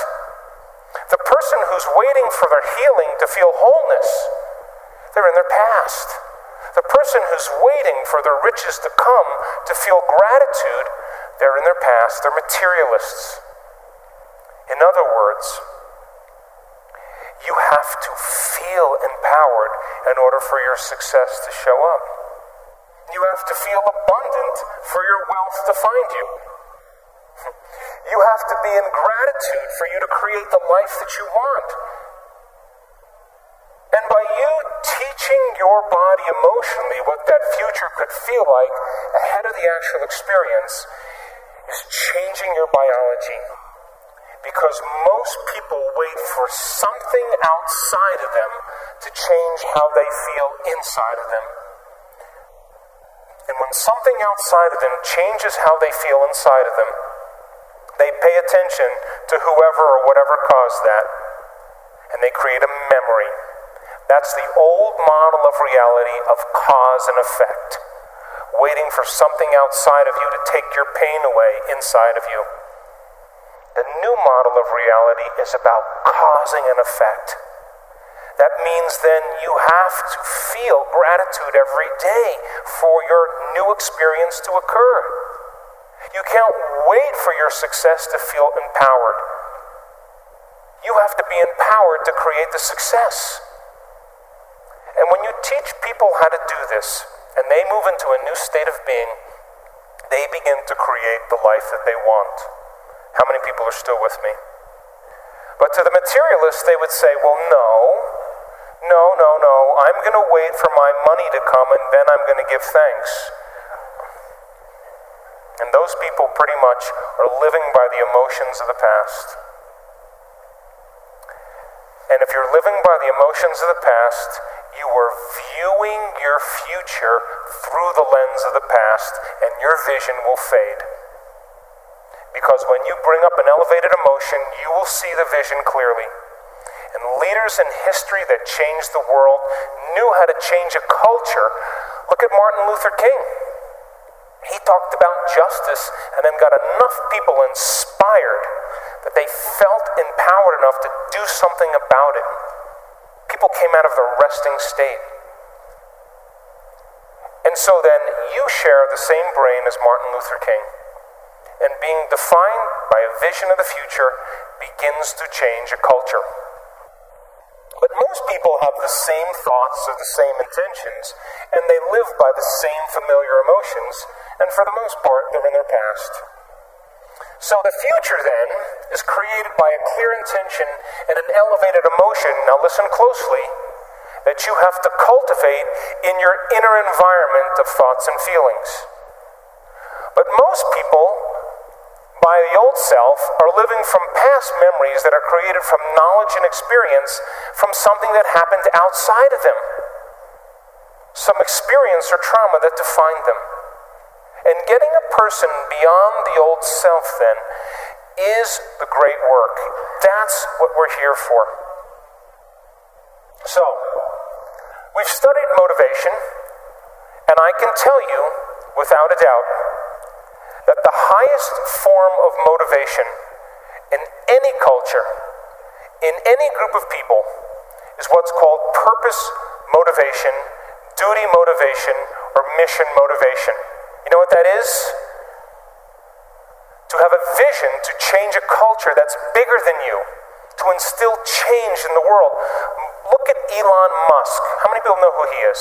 The person who's waiting for their healing to feel wholeness, they're in their past. The person who's waiting for their riches to come to feel gratitude, they're in their past. They're materialists. In other words, you have to feel empowered in order for your success to show up. You have to feel abundant for your wealth to find you. You have to be in gratitude for you to create the life that you want. And by you teaching your body emotionally what that future could feel like ahead of the actual experience is changing your biology. Because most people wait for something outside of them to change how they feel inside of them. And when something outside of them changes how they feel inside of them, they pay attention to whoever or whatever caused that. and they create a memory. That's the old model of reality of cause and effect, waiting for something outside of you to take your pain away inside of you. The new model of reality is about causing an effect. That means then you have to feel gratitude every day for your new experience to occur. You can't wait for your success to feel empowered. You have to be empowered to create the success. And when you teach people how to do this, and they move into a new state of being, they begin to create the life that they want. How many people are still with me? But to the materialist, they would say, well, no, no, no, no. I'm going to wait for my money to come and then I'm going to give thanks. And those people pretty much are living by the emotions of the past. And if you're living by the emotions of the past, you are viewing your future through the lens of the past, and your vision will fade. Because when you bring up an elevated emotion, you will see the vision clearly. And leaders in history that changed the world knew how to change a culture. Look at Martin Luther King. He talked about justice and then got enough people inspired that they felt empowered enough to do something about it people came out of the resting state. And so then you share the same brain as Martin Luther King. And being defined by a vision of the future begins to change a culture. But most people have the same thoughts or the same intentions, and they live by the same familiar emotions, and for the most part, they're in their past. So the future then is created by a clear intention and an elevated emotion. Now listen closely that you have to cultivate in your inner environment of thoughts and feelings. But most people, by the old self, are living from past memories that are created from knowledge and experience from something that happened outside of them. Some experience or trauma that defined them. And getting a person beyond the old self, then, is the great work. That's what we're here for. So, we've studied motivation, and I can tell you, without a doubt, that the highest form of motivation in any culture, in any group of people, is what's called purpose motivation, duty motivation, or mission motivation. You know what that is? To have a vision to change a culture that's bigger than you, to instill change in the world. Look at Elon Musk. How many people know who he is?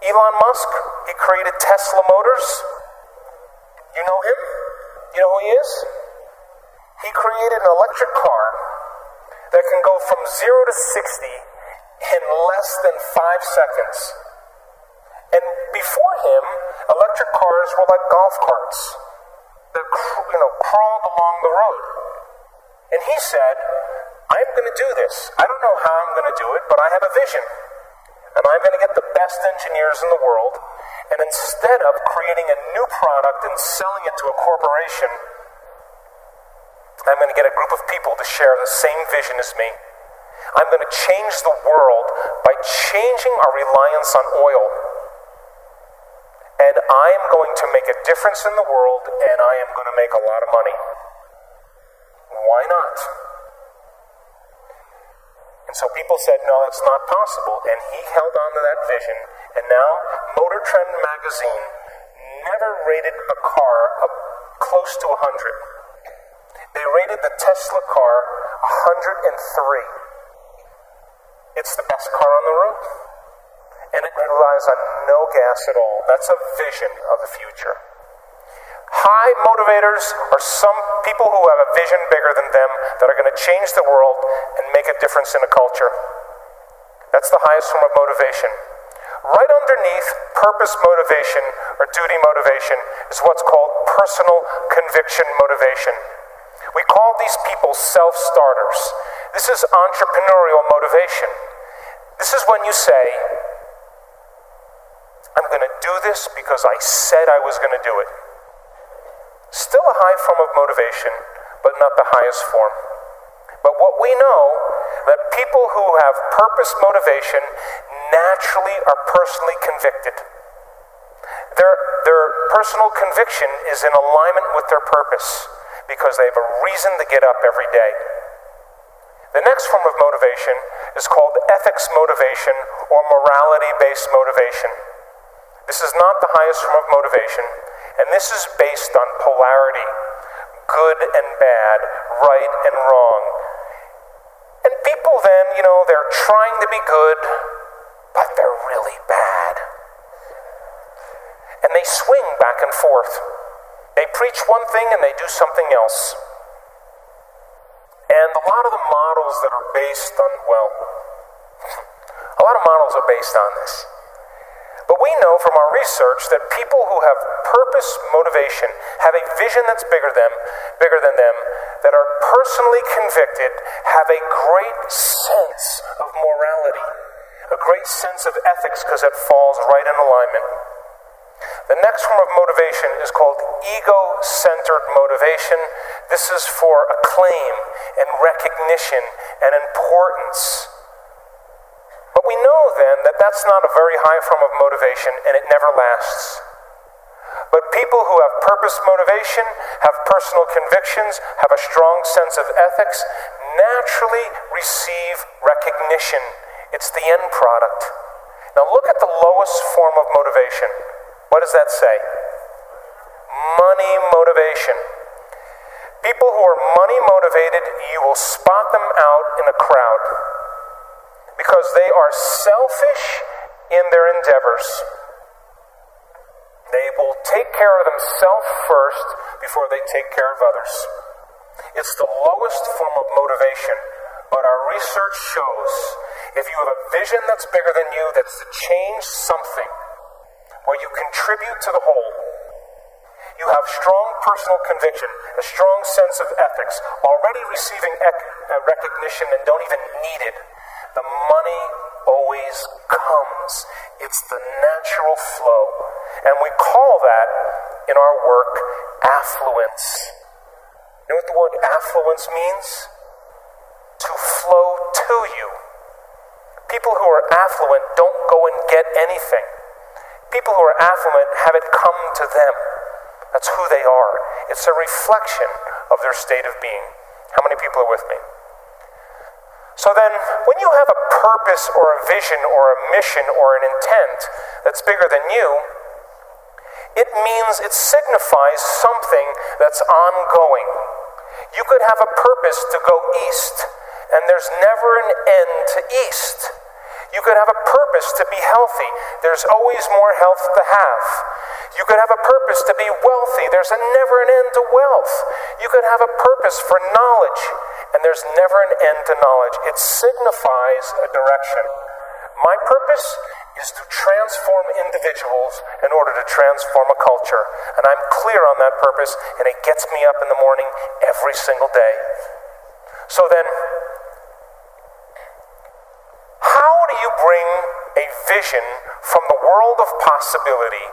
Elon Musk, he created Tesla Motors. You know him? You know who he is? He created an electric car that can go from 0 to 60 in less than five seconds. And before him, electric cars were like golf carts that you know crawled along the road. And he said, I'm going to do this. I don't know how I'm going to do it, but I have a vision. And I'm going to get the best engineers in the world. And instead of creating a new product and selling it to a corporation, I'm going to get a group of people to share the same vision as me. I'm going to change the world by changing our reliance on oil and I am going to make a difference in the world, and I am going to make a lot of money. Why not? And so people said, no, that's not possible. And he held on to that vision. And now, Motor Trend magazine never rated a car close to 100. They rated the Tesla car 103. It's the best car on the road and it relies on no gas at all. That's a vision of the future. High motivators are some people who have a vision bigger than them that are going to change the world and make a difference in a culture. That's the highest form of motivation. Right underneath purpose motivation or duty motivation is what's called personal conviction motivation. We call these people self starters. This is entrepreneurial motivation. This is when you say, I'm going to do this because I said I was going to do it. Still a high form of motivation, but not the highest form. But what we know that people who have purpose motivation naturally are personally convicted. Their, their personal conviction is in alignment with their purpose because they have a reason to get up every day. The next form of motivation is called ethics motivation or morality based motivation. This is not the highest form of motivation, and this is based on polarity good and bad, right and wrong. And people then, you know, they're trying to be good, but they're really bad. And they swing back and forth. They preach one thing and they do something else. And a lot of the models that are based on, well, a lot of models are based on this. But we know from our research that people who have purpose motivation have a vision that's bigger than bigger than them, that are personally convicted, have a great sense of morality, a great sense of ethics because it falls right in alignment. The next form of motivation is called ego centered motivation. This is for acclaim and recognition and importance. But we know then that that's not a very high form of motivation and it never lasts. But people who have purpose motivation, have personal convictions, have a strong sense of ethics, naturally receive recognition. It's the end product. Now look at the lowest form of motivation. What does that say? Money motivation. People who are money motivated, you will spot them out in a crowd because they are selfish in their endeavors. They will take care of themselves first before they take care of others. It's the lowest form of motivation, but our research shows if you have a vision that's bigger than you, that's to change something, where you contribute to the whole, you have strong personal conviction, a strong sense of ethics, already receiving ec- uh, recognition and don't even need it. The money always comes. It's the natural flow. And we call that in our work affluence. You know what the word affluence means? To flow to you. People who are affluent don't go and get anything. People who are affluent have it come to them. That's who they are. It's a reflection of their state of being. How many people are with me? So then, when you have a purpose or a vision or a mission or an intent that's bigger than you, it means it signifies something that's ongoing. You could have a purpose to go east, and there's never an end to east. You could have a purpose to be healthy. There's always more health to have. You could have a purpose to be wealthy. There's never an end to wealth. You could have a purpose for knowledge, and there's never an end to knowledge. It signifies a direction. My purpose is to transform individuals in order to transform a culture. And I'm clear on that purpose, and it gets me up in the morning every single day. So then, how do you bring a vision from the world of possibility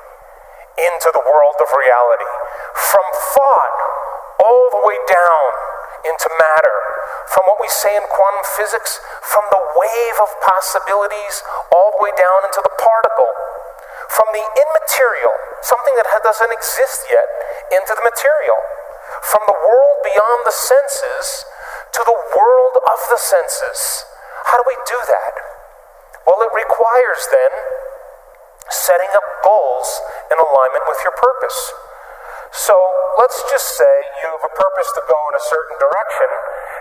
into the world of reality? From thought all the way down into matter. From what we say in quantum physics, from the wave of possibilities all the way down into the particle. From the immaterial, something that doesn't exist yet, into the material. From the world beyond the senses to the world of the senses. How do we do that? Well, it requires then setting up goals in alignment with your purpose. So let's just say you have a purpose to go in a certain direction.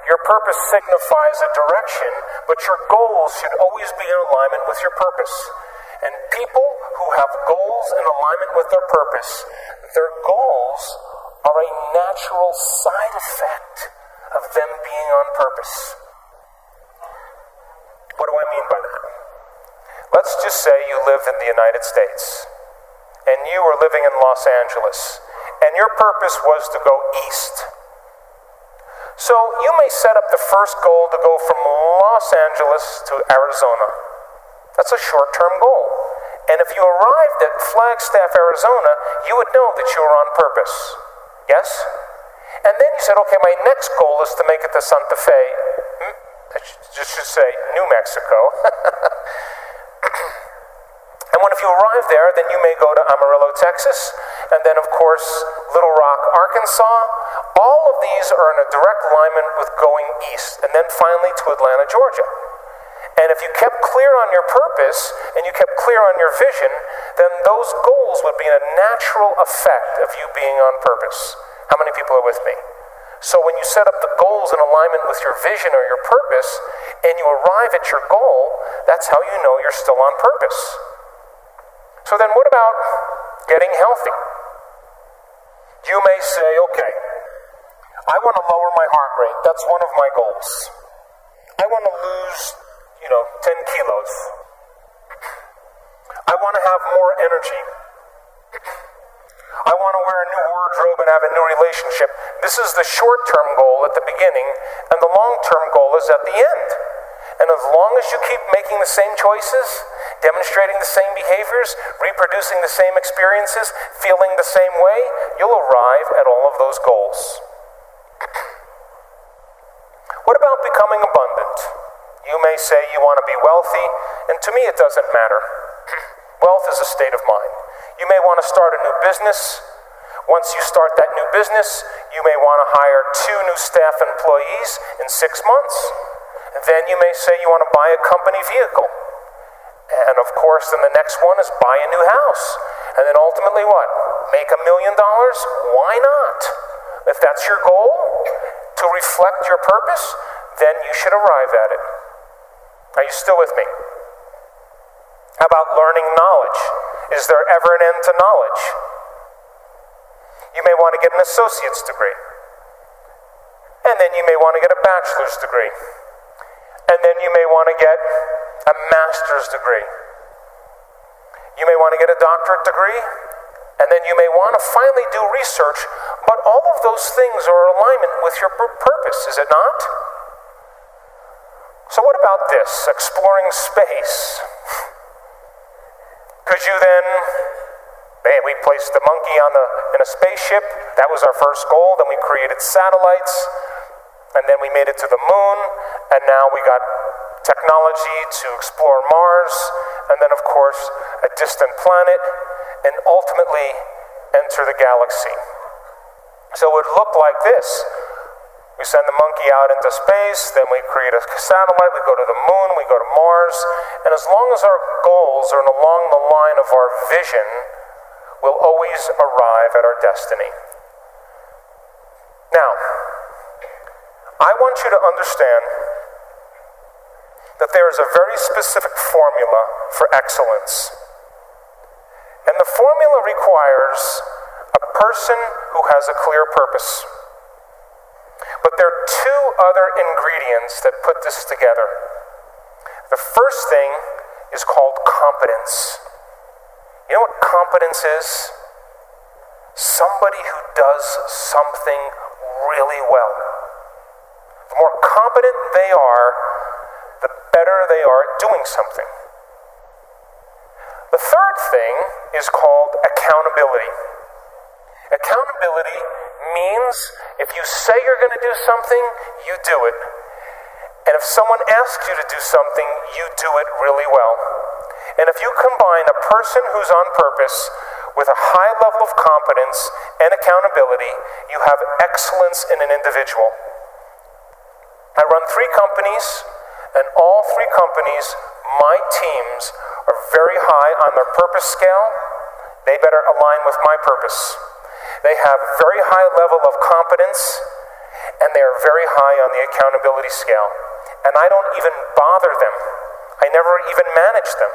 Your purpose signifies a direction, but your goals should always be in alignment with your purpose. And people who have goals in alignment with their purpose, their goals are a natural side effect of them being on purpose. What do I mean by that? Let's just say you live in the United States and you are living in Los Angeles and your purpose was to go east. So you may set up the first goal to go from Los Angeles to Arizona. That's a short term goal. And if you arrived at Flagstaff, Arizona, you would know that you were on purpose. Yes? And then you said, okay, my next goal is to make it to Santa Fe. Hmm? I just should say New Mexico. and when if you arrive there, then you may go to Amarillo, Texas, and then, of course, Little Rock, Arkansas. All of these are in a direct alignment with going east, and then finally to Atlanta, Georgia. And if you kept clear on your purpose and you kept clear on your vision, then those goals would be a natural effect of you being on purpose. How many people are with me? So when you set up the goals in alignment with your vision or your purpose and you arrive at your goal, that's how you know you're still on purpose. So then what about getting healthy? You may say, okay, I want to lower my heart rate. That's one of my goals. I want to lose you know, 10 kilos. I want to have more energy. I want to wear a new wardrobe and have a new relationship. This is the short term goal at the beginning, and the long term goal is at the end. And as long as you keep making the same choices, demonstrating the same behaviors, reproducing the same experiences, feeling the same way, you'll arrive at all of those goals. What about becoming abundant? You may say you want to be wealthy, and to me it doesn't matter. Wealth is a state of mind. You may want to start a new business. Once you start that new business, you may want to hire two new staff employees in six months. Then you may say you want to buy a company vehicle. And of course, then the next one is buy a new house. And then ultimately, what? Make a million dollars? Why not? If that's your goal, to reflect your purpose, then you should arrive at it. Are you still with me? How about learning knowledge? Is there ever an end to knowledge? You may want to get an associate's degree. And then you may want to get a bachelor's degree. And then you may want to get a master's degree. You may want to get a doctorate degree. And then you may want to finally do research. But all of those things are in alignment with your purpose, is it not? So, what about this? Exploring space. Could you then, man, we placed the monkey on the, in a spaceship. That was our first goal. Then we created satellites. And then we made it to the moon. And now we got technology to explore Mars. And then, of course, a distant planet. And ultimately, enter the galaxy. So it would look like this we send the monkey out into space, then we create a satellite, we go to the moon, we go to Mars, and as long as our goals are along the line of our vision, we'll always arrive at our destiny. Now, I want you to understand that there is a very specific formula for excellence. And the formula requires a person who has a clear purpose. But there are two other ingredients that put this together. The first thing is called competence. You know what competence is? Somebody who does something really well. The more competent they are, the better they are at doing something. The third thing is called accountability. Accountability means if you say you're going to do something, you do it. And if someone asks you to do something, you do it really well. And if you combine a person who's on purpose with a high level of competence and accountability, you have excellence in an individual. I run three companies, and all three companies, my teams are very high on their purpose scale. They better align with my purpose. They have very high level of competence and they are very high on the accountability scale. And I don't even bother them. I never even manage them.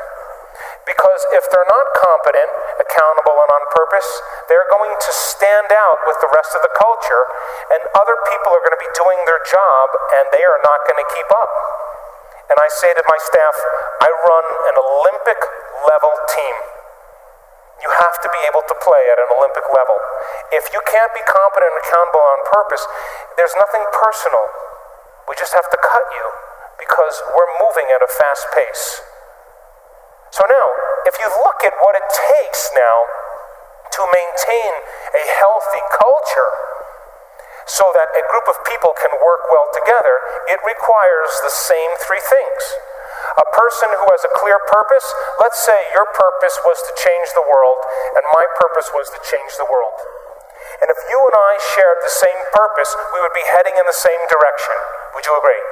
Because if they're not competent, accountable, and on purpose, they're going to stand out with the rest of the culture, and other people are going to be doing their job, and they are not going to keep up. And I say to my staff, I run an Olympic level team. You have to be able to play at an Olympic level. If you can't be competent and accountable on purpose, there's nothing personal. We just have to cut you because we're moving at a fast pace. So now, if you look at what it takes now to maintain a healthy culture, so that a group of people can work well together, it requires the same three things. A person who has a clear purpose, let's say your purpose was to change the world, and my purpose was to change the world. And if you and I shared the same purpose, we would be heading in the same direction. Would you agree?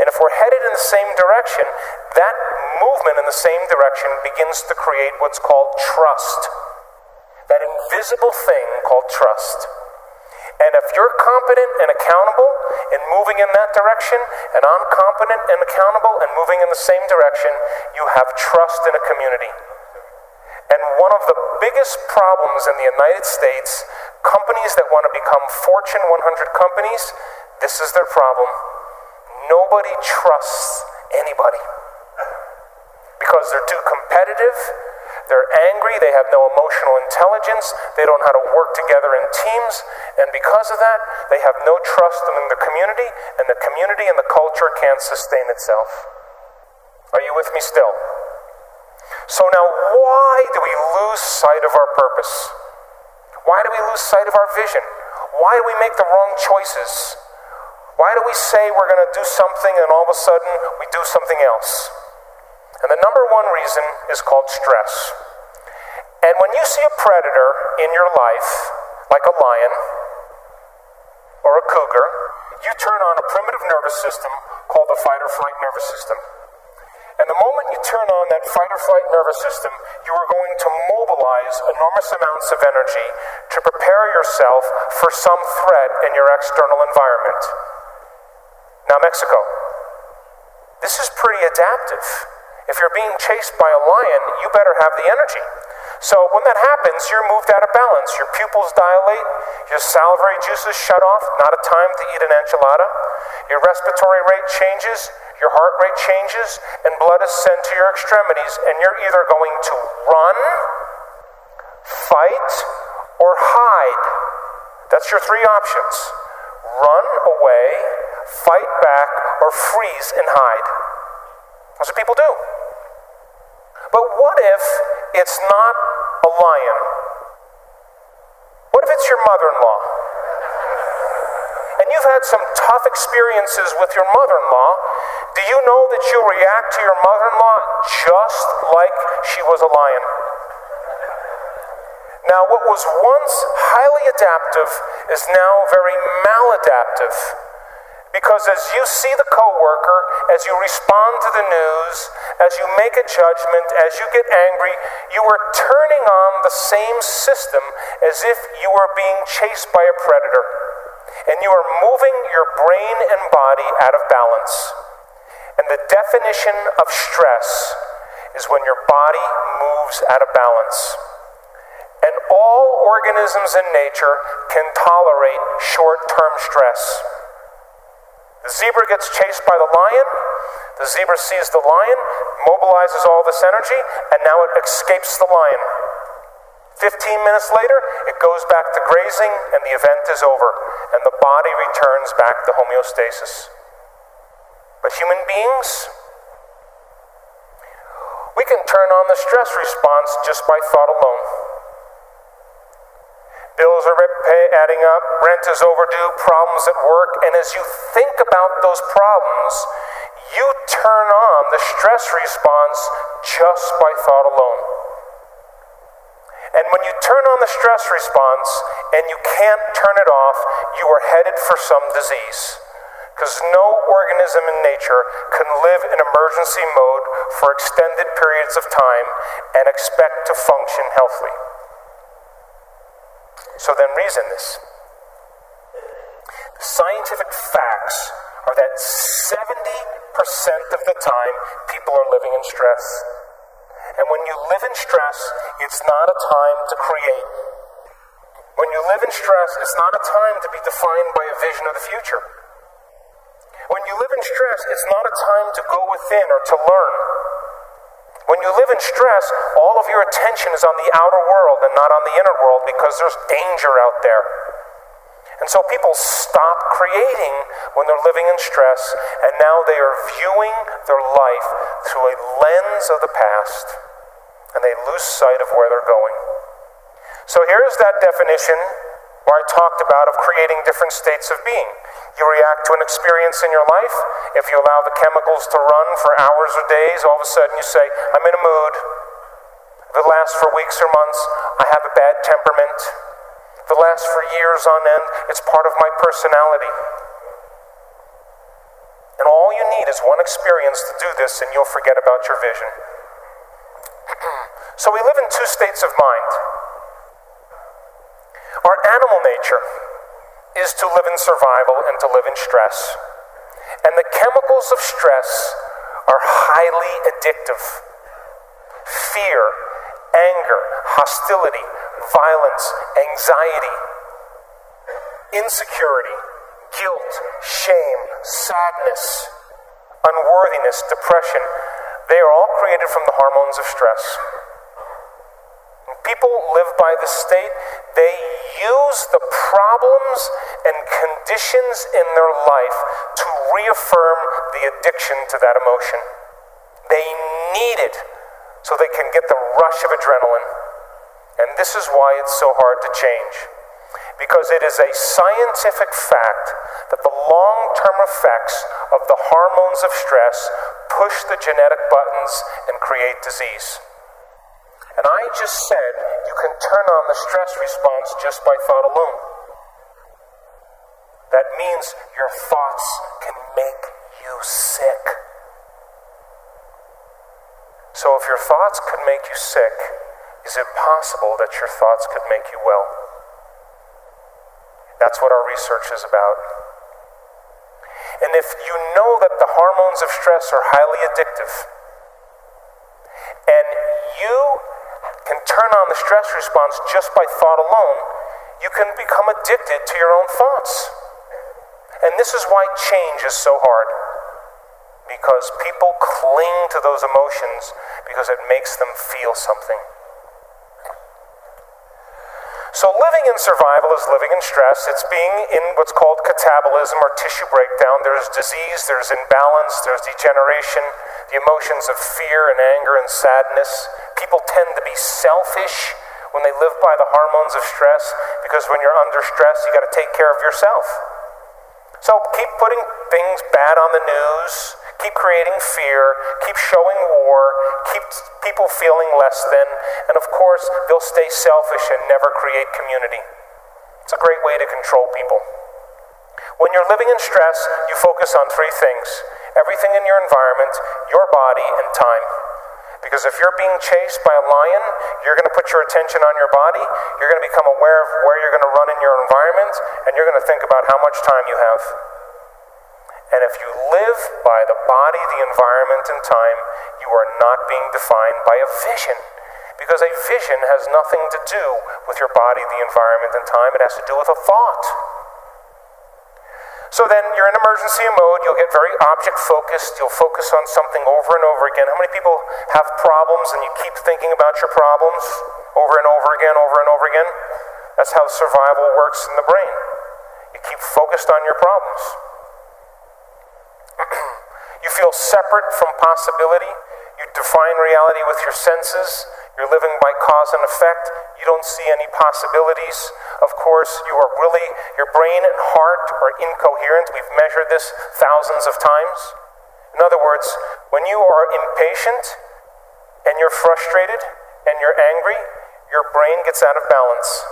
And if we're headed in the same direction, that movement in the same direction begins to create what's called trust. That invisible thing called trust. And if you're competent and accountable in moving in that direction, and I'm competent and accountable and moving in the same direction, you have trust in a community. And one of the biggest problems in the United States, companies that want to become Fortune 100 companies, this is their problem. Nobody trusts anybody because they're too competitive, they're angry, they have no emotional intelligence, they don't know how to work together in teams, and because of that, they have no trust in the community, and the community and the culture can't sustain itself. Are you with me still? So now, why do we lose sight of our purpose? Why do we lose sight of our vision? Why do we make the wrong choices? Why do we say we're going to do something and all of a sudden we do something else? And the number one reason is called stress. And when you see a predator in your life, like a lion or a cougar, you turn on a primitive nervous system called the fight or flight nervous system. And the moment you turn on that fight or flight nervous system, you are going to mobilize enormous amounts of energy to prepare yourself for some threat in your external environment. Now, Mexico. This is pretty adaptive. If you're being chased by a lion, you better have the energy. So when that happens, you're moved out of balance. Your pupils dilate, your salivary juices shut off, not a time to eat an enchilada. Your respiratory rate changes, your heart rate changes, and blood is sent to your extremities, and you're either going to run, fight, or hide. That's your three options run away, fight back, or freeze and hide. That's what people do. But what if it's not a lion? What if it's your mother in law? And you've had some tough experiences with your mother in law. Do you know that you react to your mother in law just like she was a lion? Now, what was once highly adaptive is now very maladaptive. Because as you see the coworker, as you respond to the news, as you make a judgment, as you get angry, you are turning on the same system as if you were being chased by a predator. And you are moving your brain and body out of balance. And the definition of stress is when your body moves out of balance. And all organisms in nature can tolerate short term stress. The zebra gets chased by the lion. The zebra sees the lion, mobilizes all this energy, and now it escapes the lion. 15 minutes later, it goes back to grazing, and the event is over, and the body returns back to homeostasis. But human beings, we can turn on the stress response just by thought alone. Bills are pay, adding up, rent is overdue, problems at work, and as you think about those problems, you turn on the stress response just by thought alone. And when you turn on the stress response and you can't turn it off, you are headed for some disease. Because no organism in nature can live in emergency mode for extended periods of time and expect to function healthily. So then, reason this. Scientific facts are that 70% of the time people are living in stress. And when you live in stress, it's not a time to create. When you live in stress, it's not a time to be defined by a vision of the future. When you live in stress, it's not a time to go within or to learn. When you live in stress, all of your attention is on the outer world and not on the inner world because there's danger out there. And so people stop creating when they're living in stress, and now they are viewing their life through a lens of the past, and they lose sight of where they're going. So here's that definition, where I talked about of creating different states of being. You react to an experience in your life. If you allow the chemicals to run for hours or days, all of a sudden you say, I'm in a mood. If it lasts for weeks or months, I have a bad temperament. If it lasts for years on end, it's part of my personality. And all you need is one experience to do this, and you'll forget about your vision. so we live in two states of mind. Our animal nature is to live in survival and to live in stress. And the chemicals of stress are highly addictive. Fear, anger, hostility, violence, anxiety, insecurity, guilt, shame, sadness, unworthiness, depression, they are all created from the hormones of stress. People live by the state, they use the problems and conditions in their life to reaffirm the addiction to that emotion. They need it so they can get the rush of adrenaline. And this is why it's so hard to change. Because it is a scientific fact that the long term effects of the hormones of stress push the genetic buttons and create disease. And I just said you can turn on the stress response just by thought alone. That means your thoughts can make you sick. So, if your thoughts could make you sick, is it possible that your thoughts could make you well? That's what our research is about. And if you know that the hormones of stress are highly addictive, and you can turn on the stress response just by thought alone, you can become addicted to your own thoughts. And this is why change is so hard because people cling to those emotions because it makes them feel something. So, living in survival is living in stress. It's being in what's called catabolism or tissue breakdown. There's disease, there's imbalance, there's degeneration, the emotions of fear and anger and sadness. People tend to be selfish when they live by the hormones of stress because when you're under stress, you got to take care of yourself. So keep putting things bad on the news, keep creating fear, keep showing war, keep people feeling less than, and of course, they'll stay selfish and never create community. It's a great way to control people. When you're living in stress, you focus on three things everything in your environment, your body, and time. Because if you're being chased by a lion, you're going to put your attention on your body, you're going to become aware of where you're going to run in your environment, and you're going to think about how much time you have. And if you live by the body, the environment, and time, you are not being defined by a vision. Because a vision has nothing to do with your body, the environment, and time, it has to do with a thought. So then you're in emergency mode, you'll get very object focused, you'll focus on something over and over again. How many people have problems and you keep thinking about your problems over and over again, over and over again? That's how survival works in the brain. You keep focused on your problems. you feel separate from possibility. You define reality with your senses. You're living by cause and effect. You don't see any possibilities. Of course, you are really, your brain and heart are incoherent. We've measured this thousands of times. In other words, when you are impatient and you're frustrated and you're angry, your brain gets out of balance.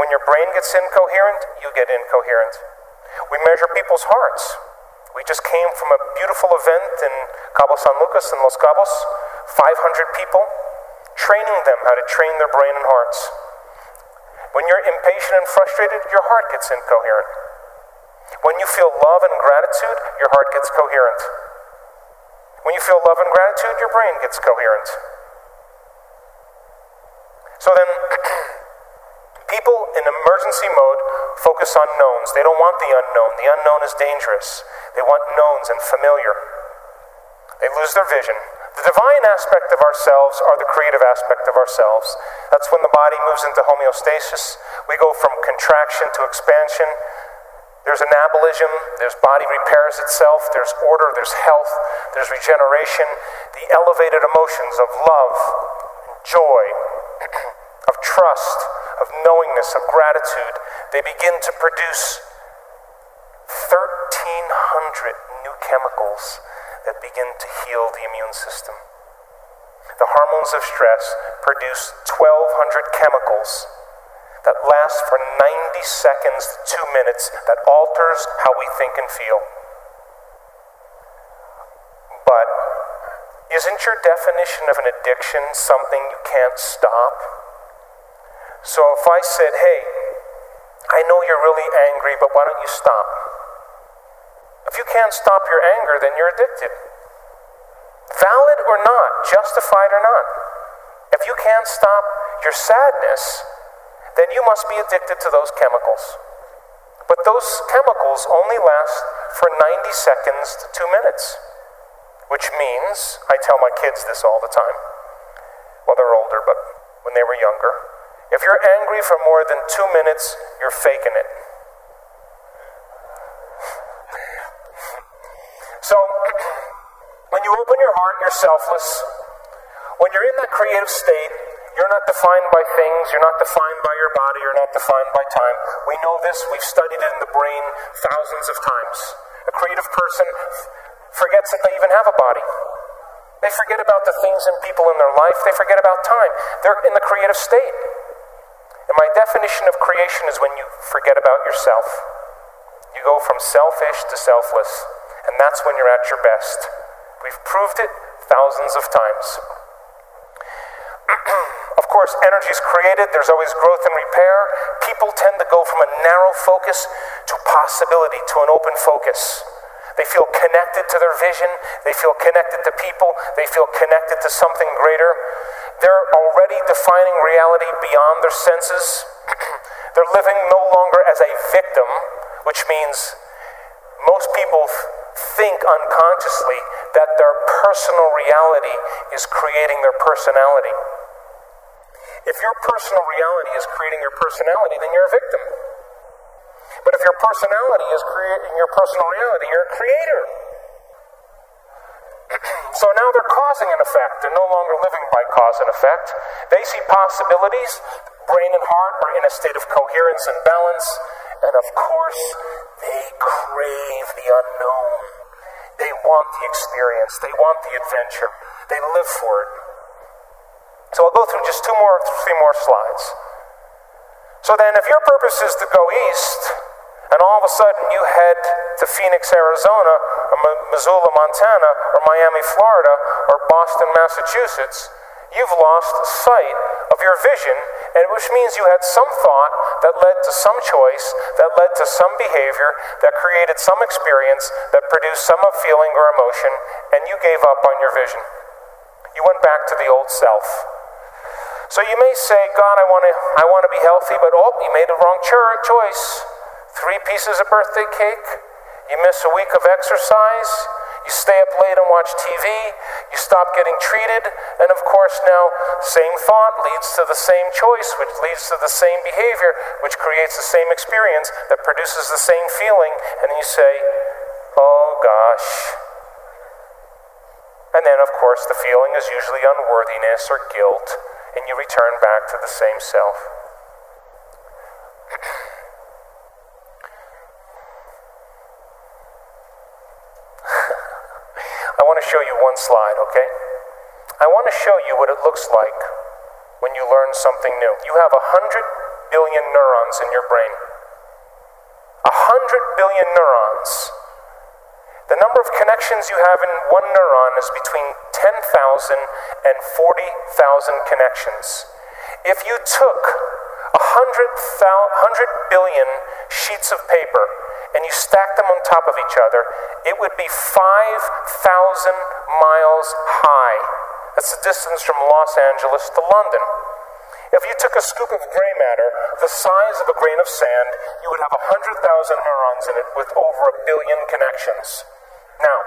When your brain gets incoherent, you get incoherent. We measure people's hearts. We just came from a beautiful event in Cabo San Lucas in Los Cabos, 500 people training them how to train their brain and hearts. When you're impatient and frustrated, your heart gets incoherent. When you feel love and gratitude, your heart gets coherent. When you feel love and gratitude, your brain gets coherent. So then, people in emergency mode focus on knowns. They don't want the unknown. The unknown is dangerous. They want knowns and familiar. They lose their vision. The divine aspect of ourselves are the creative aspect of ourselves. That's when the body moves into homeostasis. We go from contraction to expansion. There's anabolism, there's body repairs itself, there's order, there's health, there's regeneration, the elevated emotions of love, joy, of trust, of of knowingness, of gratitude, they begin to produce 1,300 new chemicals that begin to heal the immune system. The hormones of stress produce 1,200 chemicals that last for 90 seconds to two minutes that alters how we think and feel. But isn't your definition of an addiction something you can't stop? So if I said, hey, I know you're really angry, but why don't you stop? If you can't stop your anger, then you're addicted. Valid or not, justified or not. If you can't stop your sadness, then you must be addicted to those chemicals. But those chemicals only last for 90 seconds to two minutes, which means, I tell my kids this all the time. Well, they're older, but when they were younger, if you're angry for more than two minutes, you're faking it. So, when you open your heart, you're selfless. When you're in that creative state, you're not defined by things, you're not defined by your body, you're not defined by time. We know this, we've studied it in the brain thousands of times. A creative person forgets that they even have a body. They forget about the things and people in their life, they forget about time. They're in the creative state. And my definition of creation is when you forget about yourself. You go from selfish to selfless, and that's when you're at your best. We've proved it thousands of times. of course, energy is created, there's always growth and repair. People tend to go from a narrow focus to possibility, to an open focus. They feel connected to their vision, they feel connected to people, they feel connected to something greater. They're already defining reality beyond their senses. They're living no longer as a victim, which means most people think unconsciously that their personal reality is creating their personality. If your personal reality is creating your personality, then you're a victim. But if your personality is creating your personal reality, you're a creator. so now they're causing an effect. They're no longer living by cause and effect. They see possibilities. Brain and heart are in a state of coherence and balance. And of course, they crave the unknown. They want the experience. They want the adventure. They live for it. So I'll go through just two more, three more slides. So then, if your purpose is to go east, and all of a sudden you head to Phoenix, Arizona, or Missoula, Montana, or Miami, Florida, or Boston, Massachusetts, you've lost sight of your vision, and which means you had some thought that led to some choice, that led to some behavior, that created some experience, that produced some feeling or emotion, and you gave up on your vision. You went back to the old self. So you may say, God, I want to I want to be healthy, but oh, you made the wrong choice. Three pieces of birthday cake, you miss a week of exercise, you stay up late and watch TV, you stop getting treated, and of course now same thought leads to the same choice, which leads to the same behavior, which creates the same experience that produces the same feeling, and you say, "Oh gosh, and then, of course, the feeling is usually unworthiness or guilt, and you return back to the same self. I want to show you one slide, okay? I want to show you what it looks like when you learn something new. You have a hundred billion neurons in your brain. A hundred billion neurons. The number of connections you have in one neuron is between 10,000 and 40,000 connections. If you took 100, 100 billion sheets of paper and you stack them on top of each other, it would be 5,000 miles high. That's the distance from Los Angeles to London. If you took a scoop of gray matter, the size of a grain of sand, you would have 100,000 neurons in it with over a billion connections. Now,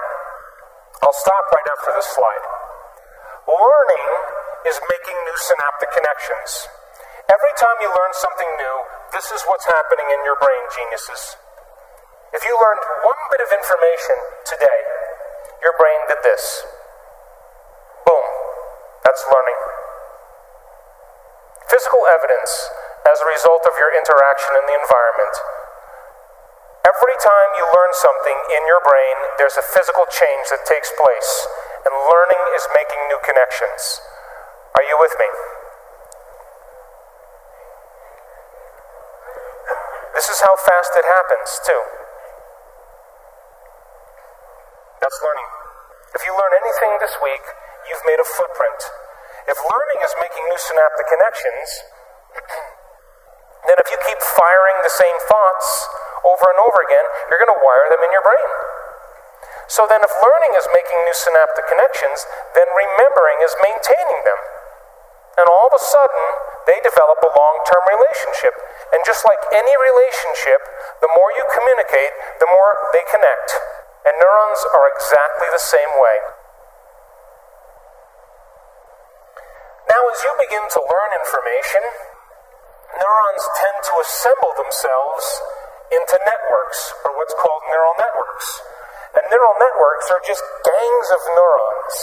I'll stop right after this slide. Learning is making new synaptic connections. Every time you learn something new, this is what's happening in your brain, geniuses. If you learned one bit of information today, your brain did this. Boom. That's learning. Physical evidence as a result of your interaction in the environment. Every time you learn something in your brain, there's a physical change that takes place, and learning is making new connections. Are you with me? This is how fast it happens, too. That's learning. If you learn anything this week, you've made a footprint. If learning is making new synaptic connections, then if you keep firing the same thoughts over and over again, you're going to wire them in your brain. So then, if learning is making new synaptic connections, then remembering is maintaining them. And all of a sudden, they develop a long term relationship. And just like any relationship, the more you communicate, the more they connect. And neurons are exactly the same way. Now, as you begin to learn information, neurons tend to assemble themselves into networks, or what's called neural networks. And neural networks are just gangs of neurons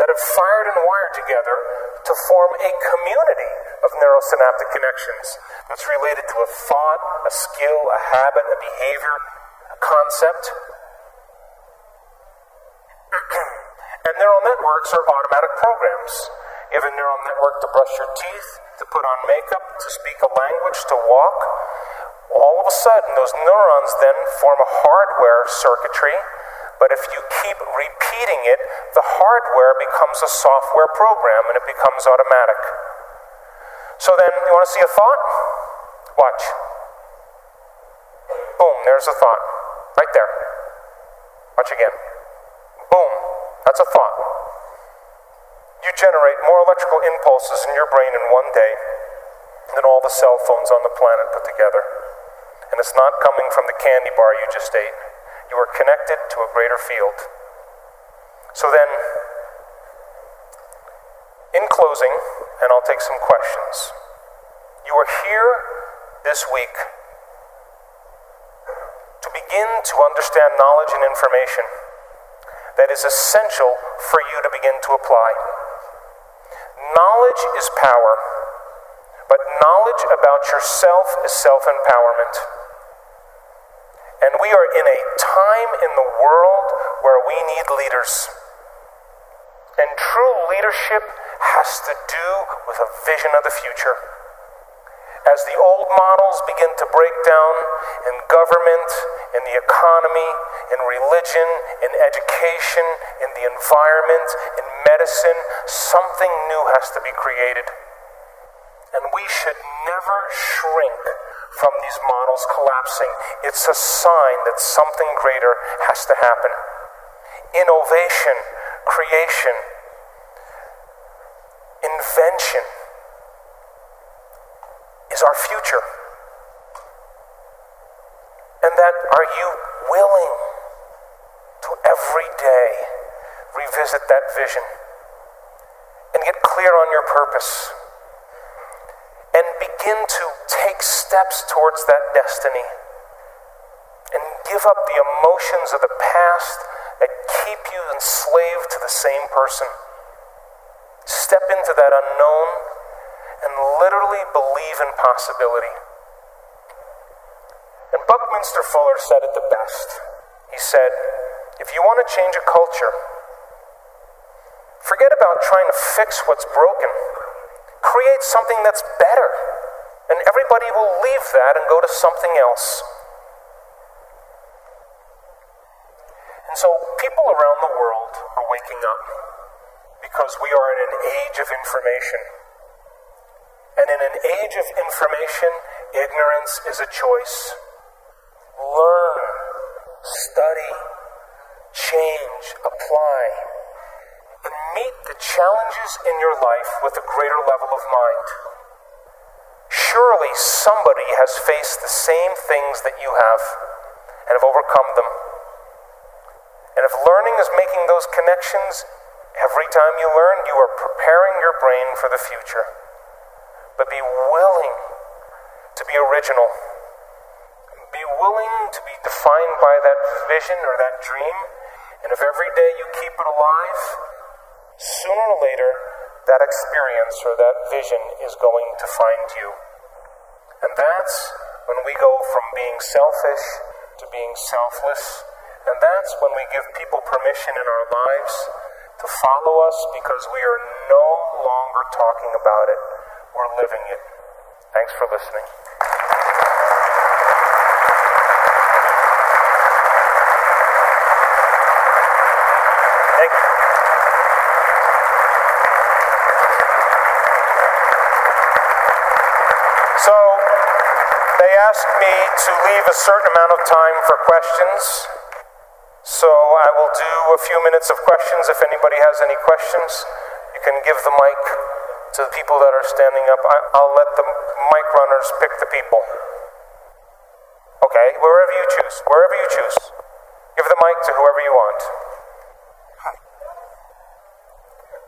that have fired and wired together to form a community of neurosynaptic connections that's related to a thought, a skill, a habit, a behavior, a concept. And neural networks are automatic programs. You have a neural network to brush your teeth, to put on makeup, to speak a language, to walk. All of a sudden, those neurons then form a hardware circuitry but if you keep repeating it, the hardware becomes a software program and it becomes automatic. So then, you want to see a thought? Watch. Boom, there's a thought. Right there. Watch again. That's a thought. You generate more electrical impulses in your brain in one day than all the cell phones on the planet put together. And it's not coming from the candy bar you just ate. You are connected to a greater field. So then, in closing, and I'll take some questions, you are here this week to begin to understand knowledge and information that is essential for you to begin to apply. Knowledge is power, but knowledge about yourself is self empowerment. And we are in a time in the world where we need leaders. And true leadership has to do with a vision of the future. As the old models begin to break down in government, in the economy, in religion, in education, in the environment, in medicine, something new has to be created. And we should never shrink from these models collapsing. It's a sign that something greater has to happen. Innovation, creation, invention is our future. And that are you willing to every day revisit that vision and get clear on your purpose? and begin to take steps towards that destiny and give up the emotions of the past that keep you enslaved to the same person. Step into that unknown and literally believe in possibility. And Buckminster Fuller said it the best. He said, if you want to change a culture, forget about trying to fix what's broken create something that's better. And everybody will leave that and go to something else. And so people around the world are waking up because we are in an age of information. And in an age of information, ignorance is a choice. Learn, study, change, apply and meet the challenges in your life with a greater level of mind. Surely somebody has faced the same things that you have and have overcome them. And if learning is making those connections, every time you learn, you are preparing your brain for the future. But be willing to be original. Be willing to be defined by that vision or that dream. And if every day you keep it alive, sooner or later, that experience or that vision is going to find you. And that's when we go from being selfish to being selfless. And that's when we give people permission in our lives to follow us because we are no longer talking about it, we're living it. Thanks for listening. So, they asked me to leave a certain amount of time for questions. So, I will do a few minutes of questions. If anybody has any questions, you can give the mic to the people that are standing up. I, I'll let the mic runners pick the people. Okay, wherever you choose. Wherever you choose. Give the mic to whoever you want.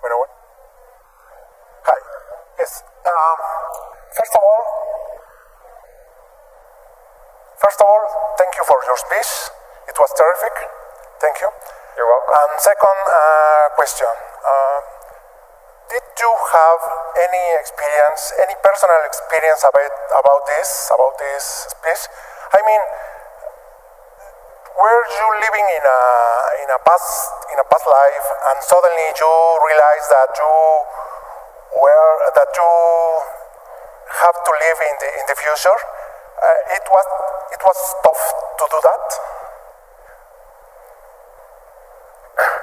Bueno. Hi. Yes. Um, first of all, first of all, thank you for your speech. It was terrific. Thank you. You're welcome. And second uh, question: uh, Did you have any experience, any personal experience about about this, about this speech? I mean, were you living in a in a past in a past life and suddenly you realize that you were that you have to live in the in the future uh, it was it was tough to do that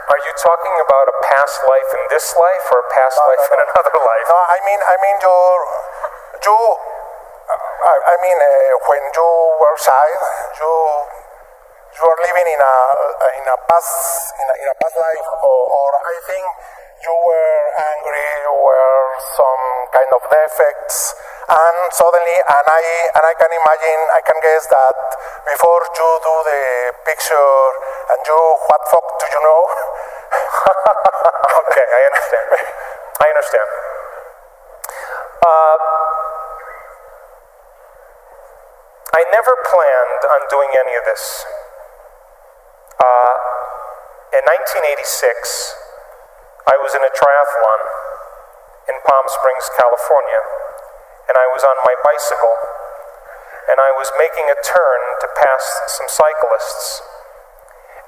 Are you talking about a past life in this life or a past No, life no, in another life? no i mean i mean your you i, I mean uh, when you were child you you are living in a in a past in a, in a past life or, or i think you were angry you were some kind of defects and suddenly and i and i can imagine i can guess that before you do the picture and you what fuck do you know okay, I understand. I understand. Uh, I never planned on doing any of this. Uh, in 1986, I was in a triathlon in Palm Springs, California, and I was on my bicycle, and I was making a turn to pass some cyclists.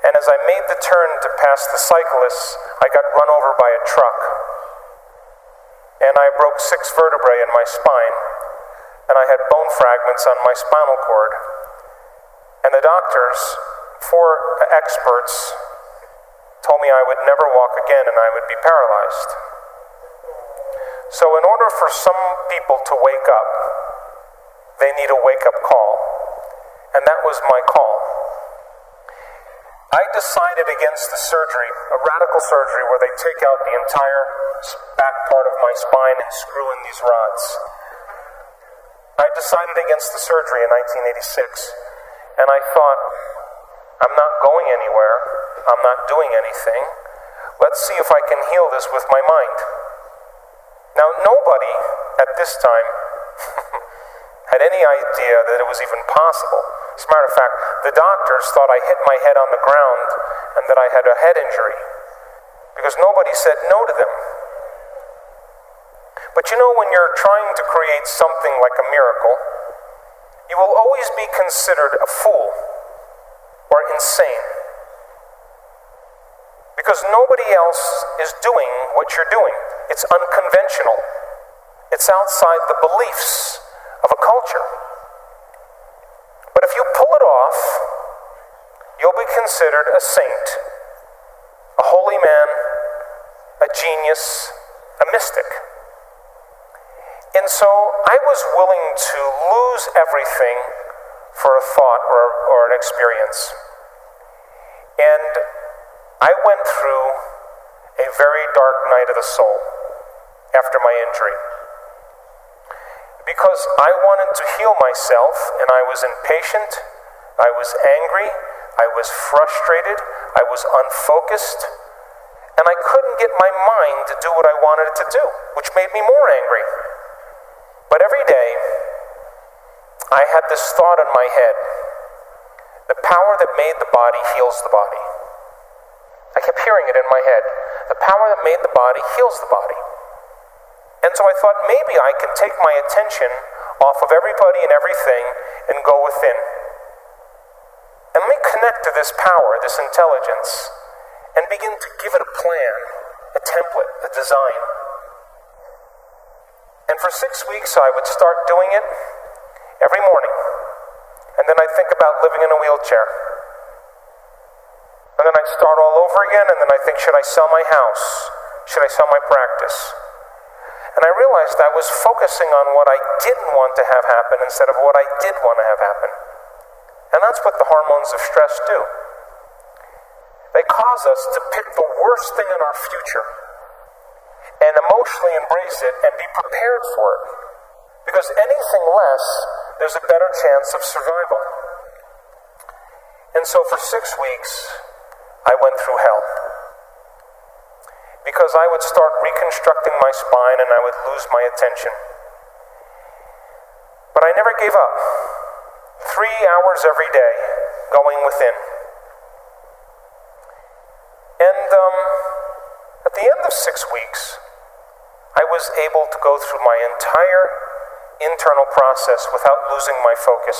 And as I made the turn to pass the cyclists, I got run over by a truck. And I broke six vertebrae in my spine, and I had bone fragments on my spinal cord. And the doctors, four experts, told me I would never walk again and I would be paralyzed. So, in order for some people to wake up, they need a wake up call. And that was my call. I decided against the surgery, a radical surgery where they take out the entire back part of my spine and screw in these rods. I decided against the surgery in 1986, and I thought, I'm not going anywhere, I'm not doing anything. Let's see if I can heal this with my mind. Now, nobody at this time had any idea that it was even possible. As a matter of fact, the doctors thought I hit my head on the ground and that I had a head injury because nobody said no to them. But you know, when you're trying to create something like a miracle, you will always be considered a fool or insane because nobody else is doing what you're doing. It's unconventional, it's outside the beliefs of a culture. But if you pull it off, you'll be considered a saint, a holy man, a genius, a mystic. And so I was willing to lose everything for a thought or, or an experience. And I went through a very dark night of the soul after my injury because I wanted to heal myself and I was impatient, I was angry, I was frustrated, I was unfocused, and I couldn't get my mind to do what I wanted it to do, which made me more angry. But every day, I had this thought in my head the power that made the body heals the body. I kept hearing it in my head. The power that made the body heals the body. And so I thought maybe I can take my attention off of everybody and everything and go within. And let me connect to this power, this intelligence, and begin to give it a plan, a template, a design. And for six weeks, I would start doing it every morning. And then I'd think about living in a wheelchair. And then I'd start all over again, and then I think, should I sell my house? Should I sell my practice? And I realized I was focusing on what I didn't want to have happen instead of what I did want to have happen. And that's what the hormones of stress do. They cause us to pick the worst thing in our future and emotionally embrace it and be prepared for it. Because anything less, there's a better chance of survival. And so for six weeks, I went through hell. Because I would start reconstructing my spine and I would lose my attention. But I never gave up. Three hours every day going within. And um, at the end of six weeks, I was able to go through my entire internal process without losing my focus.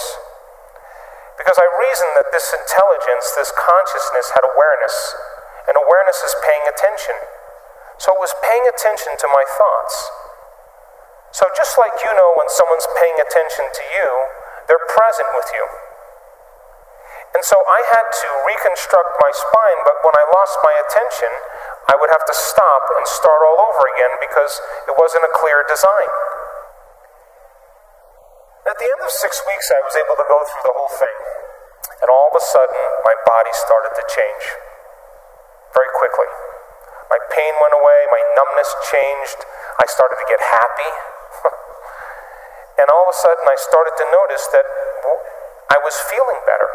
Because I reasoned that this intelligence, this consciousness had awareness, and awareness is paying attention. So it was paying attention to my thoughts. So just like you know when someone's paying attention to you, they're present with you. And so I had to reconstruct my spine, but when I lost my attention, I would have to stop and start all over again because it wasn't a clear design. At the end of six weeks, I was able to go through the whole thing. And all of a sudden, my body started to change very quickly. My pain went away, my numbness changed, I started to get happy. and all of a sudden, I started to notice that I was feeling better.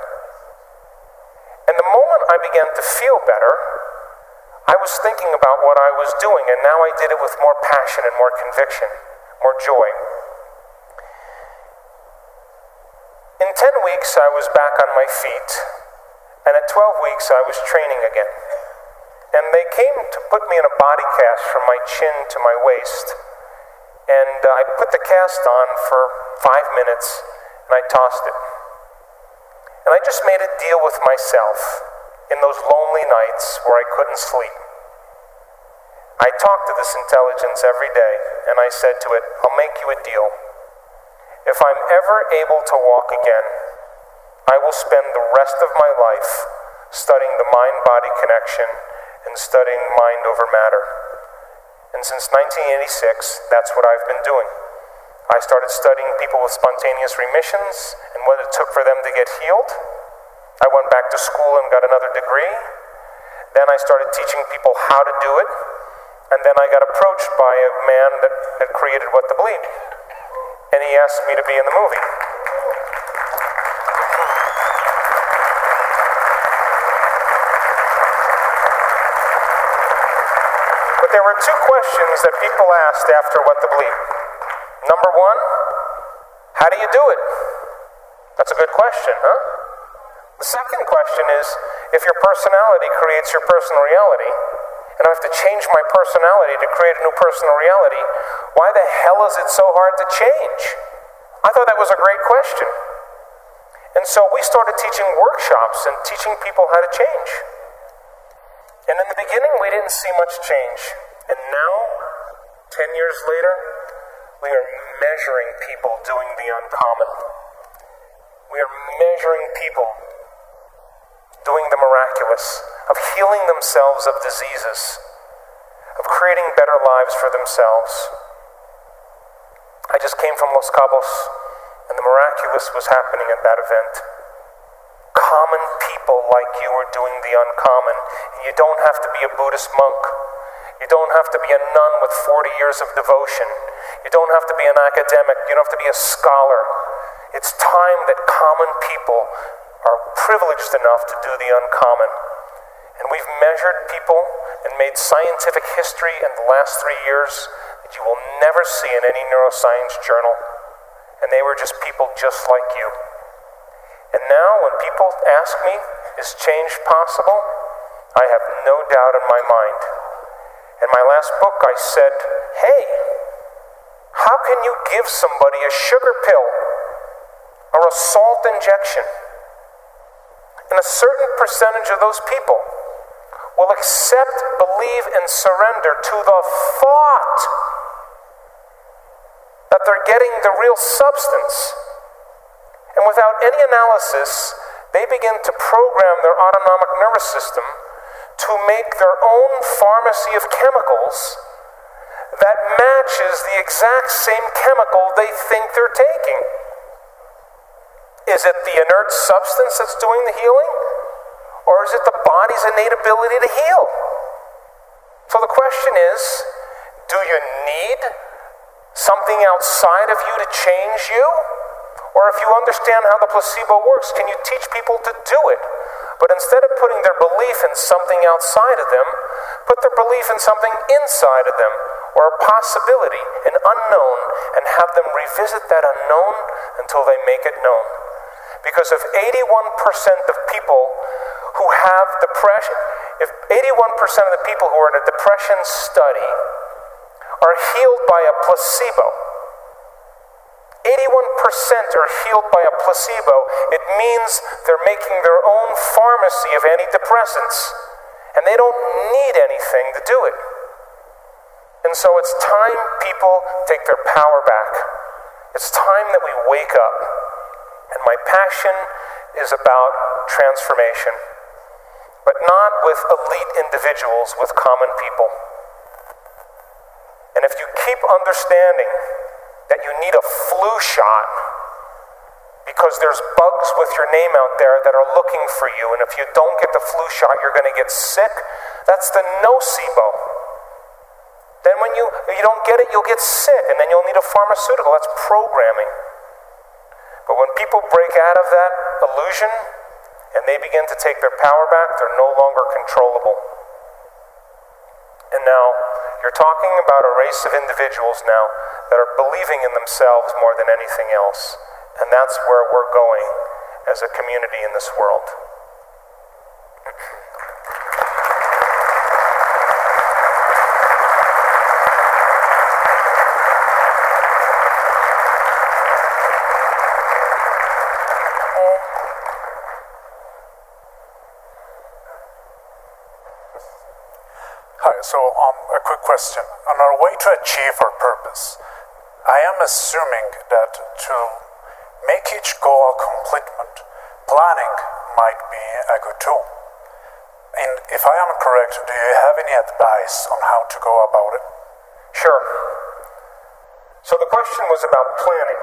And the moment I began to feel better, I was thinking about what I was doing, and now I did it with more passion and more conviction, more joy. In 10 weeks, I was back on my feet, and at 12 weeks, I was training again. And they came to put me in a body cast from my chin to my waist, and uh, I put the cast on for five minutes, and I tossed it. And I just made a deal with myself in those lonely nights where I couldn't sleep. I talked to this intelligence every day, and I said to it, I'll make you a deal. If I'm ever able to walk again, I will spend the rest of my life studying the mind body connection and studying mind over matter. And since 1986, that's what I've been doing. I started studying people with spontaneous remissions and what it took for them to get healed. I went back to school and got another degree. Then I started teaching people how to do it. And then I got approached by a man that had created What the Bleep. And he asked me to be in the movie. But there were two questions that people asked after What the Bleep. Number one, how do you do it? That's a good question, huh? The second question is if your personality creates your personal reality, and I have to change my personality to create a new personal reality, why the hell is it so hard to change? I thought that was a great question. And so we started teaching workshops and teaching people how to change. And in the beginning, we didn't see much change. And now, 10 years later, we are measuring people doing the uncommon. We are measuring people doing the miraculous, of healing themselves of diseases, of creating better lives for themselves. I just came from Los Cabos, and the miraculous was happening at that event. Common people like you are doing the uncommon, and you don't have to be a Buddhist monk. You don't have to be a nun with 40 years of devotion. You don't have to be an academic. You don't have to be a scholar. It's time that common people are privileged enough to do the uncommon. And we've measured people and made scientific history in the last three years that you will never see in any neuroscience journal. And they were just people just like you. And now, when people ask me, is change possible? I have no doubt in my mind. In my last book, I said, hey, How can you give somebody a sugar pill or a salt injection? And a certain percentage of those people will accept, believe, and surrender to the thought that they're getting the real substance. And without any analysis, they begin to program their autonomic nervous system to make their own pharmacy of chemicals that matches the exact same chemical they think they're taking. Is it the inert substance that's doing the healing? Or is it the body's innate ability to heal? So the question is do you need something outside of you to change you? Or if you understand how the placebo works, can you teach people to do it? But instead of putting their belief in something outside of them, put their belief in something inside of them, or a possibility, an unknown, and have them revisit that unknown until they make it known. Because if 81% of people who have depression, if 81% of the people who are in a depression study are healed by a placebo, 81% are healed by a placebo, it means they're making their own pharmacy of antidepressants. And they don't need anything to do it. And so it's time people take their power back. It's time that we wake up. And my passion is about transformation, but not with elite individuals, with common people. And if you keep understanding that you need a flu shot because there's bugs with your name out there that are looking for you, and if you don't get the flu shot, you're going to get sick, that's the nocebo. Then when you, you don't get it, you'll get sick, and then you'll need a pharmaceutical. That's programming. But when people break out of that illusion and they begin to take their power back, they're no longer controllable. And now, you're talking about a race of individuals now that are believing in themselves more than anything else. And that's where we're going as a community in this world. Hi, so um, a quick question. On our way to achieve our purpose, I am assuming that to make each goal a completement, planning might be a good tool. And if I am correct, do you have any advice on how to go about it? Sure. So the question was about planning.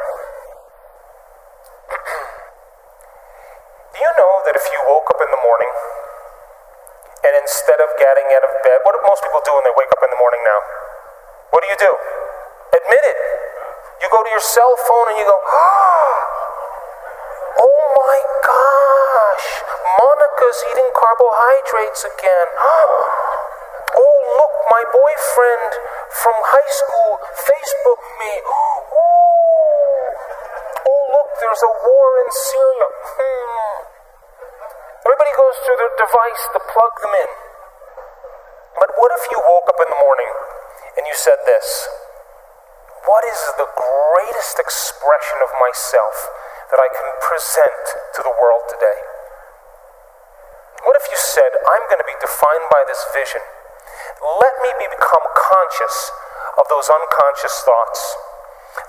Do you know that if you woke up in the morning and instead of getting out of bed, what do most people do when they wake up in the morning now? What do you do? Admit it. You go to your cell phone and you go, oh my gosh, Monica's eating carbohydrates again. Oh, look, my boyfriend from high school Facebook me. Ooh. Oh, look, there's a war in Syria. Hmm. Everybody goes to their device to plug them in. But what if you woke up in the morning and you said this? What is the greatest expression of myself that I can present to the world today? What if you said, I'm going to be defined by this vision? Let me be, become conscious of those unconscious thoughts.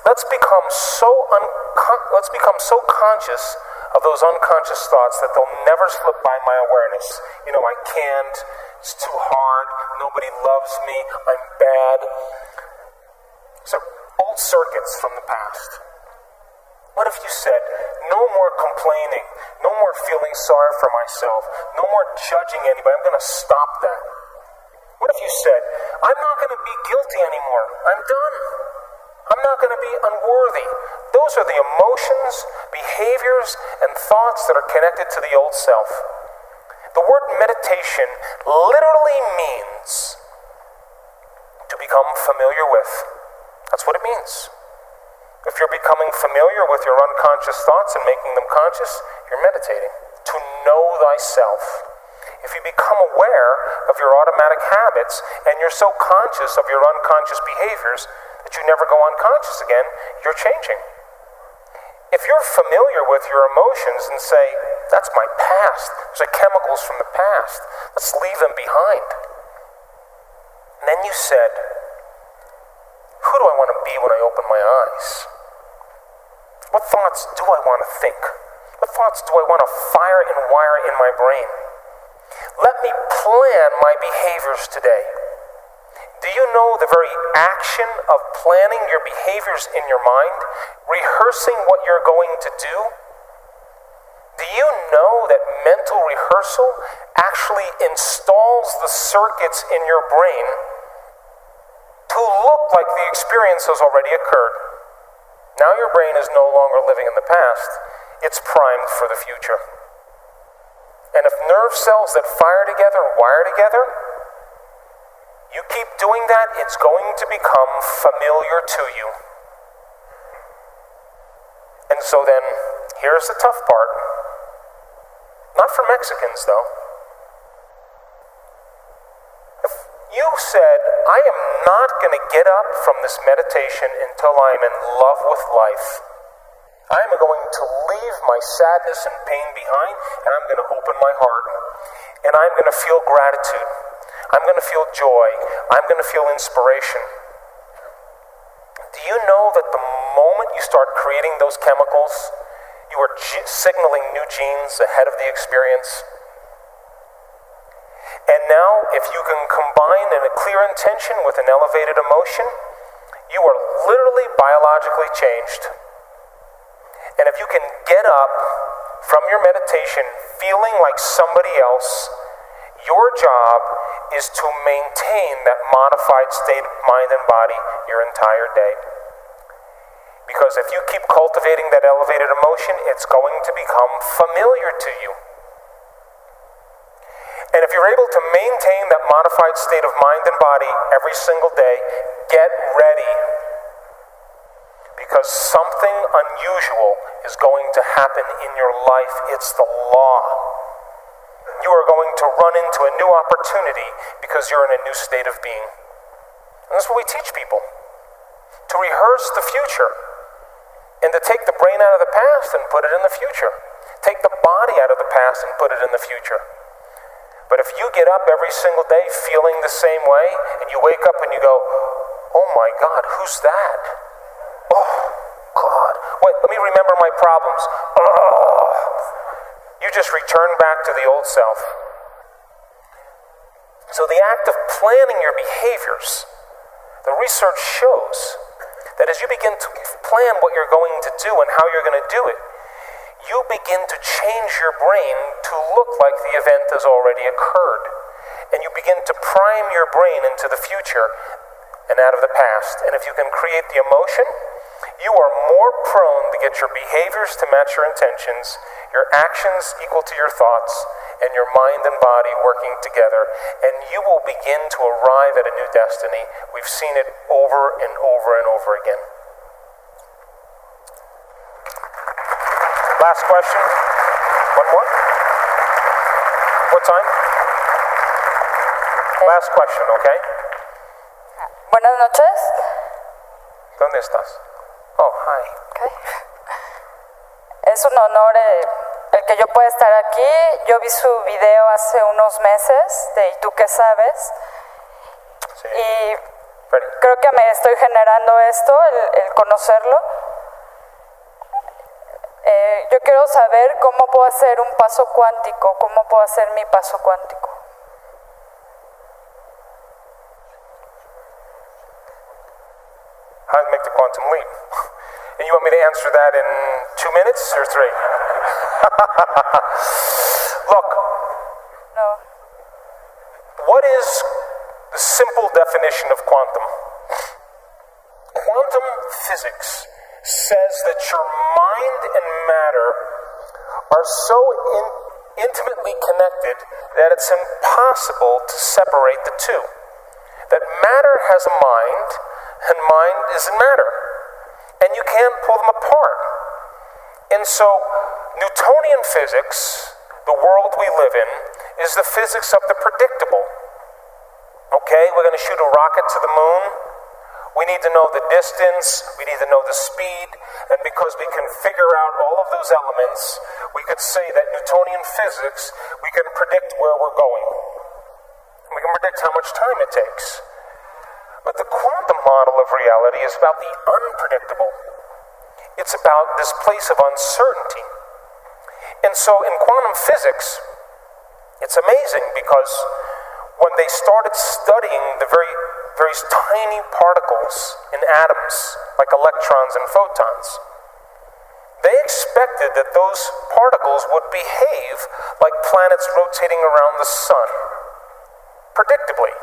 Let's become so uncon- let's become so conscious of those unconscious thoughts that they'll never slip by my awareness. You know, I can't, it's too hard, nobody loves me, I'm bad. So, old circuits from the past. What if you said, no more complaining, no more feeling sorry for myself, no more judging anybody, I'm going to stop that? What if you said, I'm not going to be guilty anymore, I'm done? I'm not going to be unworthy. Those are the emotions, behaviors, and thoughts that are connected to the old self. The word meditation literally means to become familiar with. That's what it means. If you're becoming familiar with your unconscious thoughts and making them conscious, you're meditating. To know thyself. If you become aware of your automatic habits and you're so conscious of your unconscious behaviors that you never go unconscious again, you're changing. If you're familiar with your emotions and say, that's my past, those are chemicals from the past, let's leave them behind. And then you said, who do I want to be when I open my eyes? What thoughts do I want to think? What thoughts do I want to fire and wire in my brain? Let me plan my behaviors today. Do you know the very action of planning your behaviors in your mind, rehearsing what you're going to do? Do you know that mental rehearsal actually installs the circuits in your brain to look like the experience has already occurred? Now your brain is no longer living in the past, it's primed for the future. And if nerve cells that fire together wire together, you keep doing that, it's going to become familiar to you. And so then, here's the tough part. Not for Mexicans, though. If you said, I am not going to get up from this meditation until I am in love with life. I am going to leave my sadness and pain behind, and I'm going to open my heart. And I'm going to feel gratitude. I'm going to feel joy. I'm going to feel inspiration. Do you know that the moment you start creating those chemicals, you are g- signaling new genes ahead of the experience? And now, if you can combine in a clear intention with an elevated emotion, you are literally biologically changed. And if you can get up from your meditation feeling like somebody else, your job is to maintain that modified state of mind and body your entire day. Because if you keep cultivating that elevated emotion, it's going to become familiar to you. And if you're able to maintain that modified state of mind and body every single day, get ready. Because something unusual is going to happen in your life. It's the law you are going to run into a new opportunity because you're in a new state of being. And that's what we teach people to rehearse the future and to take the brain out of the past and put it in the future. Take the body out of the past and put it in the future. But if you get up every single day feeling the same way and you wake up and you go, oh my God, who's that? Oh, God. Wait, let me remember my problems. Oh, you just return back to the old self. So, the act of planning your behaviors, the research shows that as you begin to plan what you're going to do and how you're going to do it, you begin to change your brain to look like the event has already occurred. And you begin to prime your brain into the future and out of the past. And if you can create the emotion, you are more prone to get your behaviors to match your intentions, your actions equal to your thoughts, and your mind and body working together, and you will begin to arrive at a new destiny. We've seen it over and over and over again. Last question. One more? What time? Last question, okay? Buenas noches. ¿Dónde estás? Oh, hi. Ok. Es un honor eh, el que yo pueda estar aquí. Yo vi su video hace unos meses de ¿Y tú qué sabes? Sí. Y creo que me estoy generando esto, el, el conocerlo. Eh, yo quiero saber cómo puedo hacer un paso cuántico, cómo puedo hacer mi paso cuántico. How to make the quantum leap. And you want me to answer that in two minutes or three? Look, No. what is the simple definition of quantum? Quantum physics says that your mind and matter are so in- intimately connected that it's impossible to separate the two. That matter has a mind, and mind is in matter. And you can't pull them apart. And so, Newtonian physics, the world we live in, is the physics of the predictable. Okay, we're going to shoot a rocket to the moon. We need to know the distance, we need to know the speed, and because we can figure out all of those elements, we could say that Newtonian physics, we can predict where we're going. We can predict how much time it takes. But the quantum model of reality is about the unpredictable. It's about this place of uncertainty. And so in quantum physics, it's amazing because when they started studying the very very tiny particles in atoms, like electrons and photons. They expected that those particles would behave like planets rotating around the sun, predictably,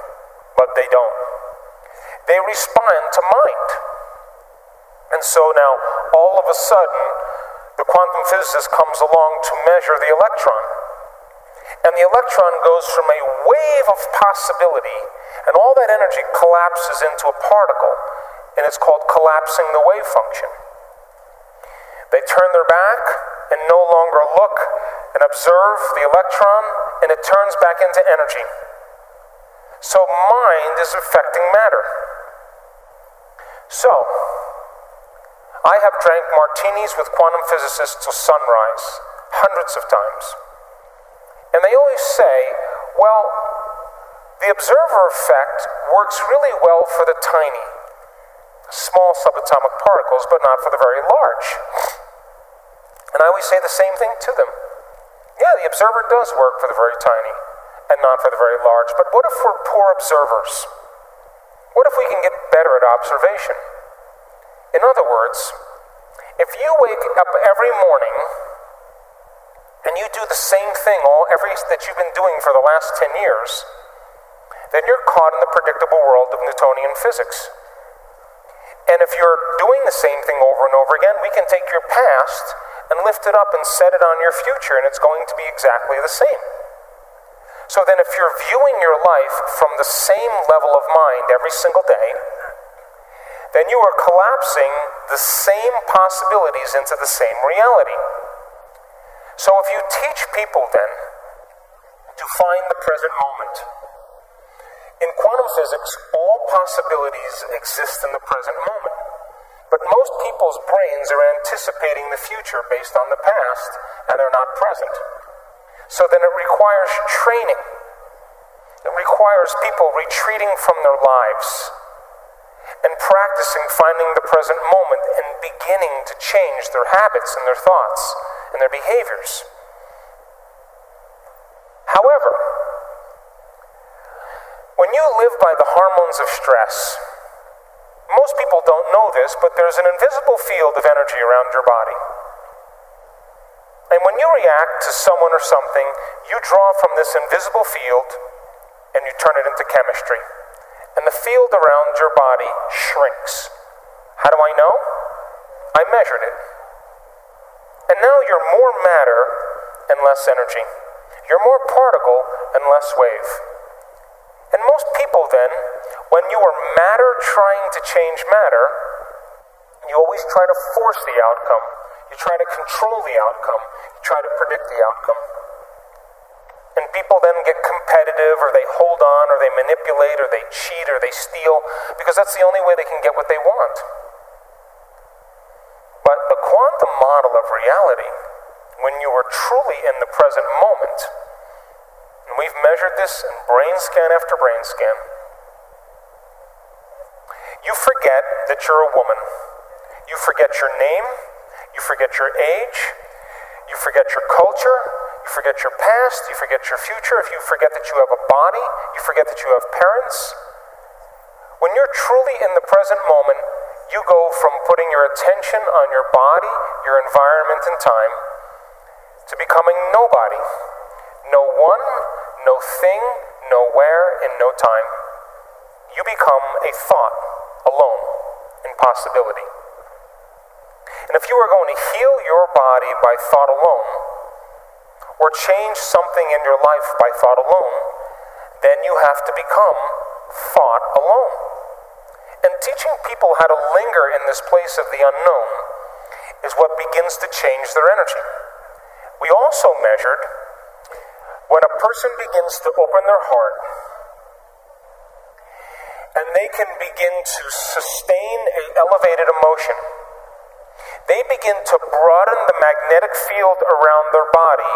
but they don't. They respond to mind. And so now, all of a sudden, the quantum physicist comes along to measure the electron. And the electron goes from a wave of possibility, and all that energy collapses into a particle, and it's called collapsing the wave function. They turn their back and no longer look and observe the electron, and it turns back into energy. So mind is affecting matter. So, I have drank martinis with quantum physicists till sunrise, hundreds of times. And they always say, well, the observer effect works really well for the tiny, small subatomic particles, but not for the very large. And I always say the same thing to them. Yeah, the observer does work for the very tiny and not for the very large, but what if we're poor observers? What if we can get better at observation? In other words, if you wake up every morning and you do the same thing all every that you've been doing for the last 10 years, then you're caught in the predictable world of Newtonian physics. And if you're doing the same thing over and over again, we can take your past and lift it up and set it on your future, and it's going to be exactly the same. So then, if you're viewing your life from the same level of mind every single day, then you are collapsing the same possibilities into the same reality. So if you teach people then to find the present moment, in quantum physics, all possibilities exist in the present moment. But most people's brains are anticipating the future based on the past, and they're not present. So then it requires training. It requires people retreating from their lives and practicing finding the present moment and beginning to change their habits and their thoughts and their behaviors. However, when you live by the hormones of stress, most people don't know this, but there's an invisible field of energy around your body. And when you react to someone or something, you draw from this invisible field and you turn it into chemistry. And the field around your body shrinks. How do I know? I measured it. And now you're more matter and less energy. You're more particle and less wave. And most people then, when you are matter trying to change matter, you always try to force the outcome. You try to control the outcome. You try to predict the outcome. And people then get competitive, or they hold on, or they manipulate, or they cheat, or they steal, because that's the only way they can get what they want. But the quantum model of reality, when you are truly in the present moment, and we've measured this in brain scan after brain scan, you forget that you're a woman. You forget your name, you forget your age, you forget your culture, you forget your past, you forget your future. If you forget that you have a body, you forget that you have parents. When you're truly in the present moment, you go from putting your attention on your body, your environment, and time to becoming nobody. No one, no thing, nowhere, and no time. You become a thought alone in possibility. And if you are going to heal your body by thought alone, or change something in your life by thought alone, then you have to become thought alone. And teaching people how to linger in this place of the unknown is what begins to change their energy. We also measured when a person begins to open their heart and they can begin to sustain a elevated emotion. They begin to broaden the magnetic field around their body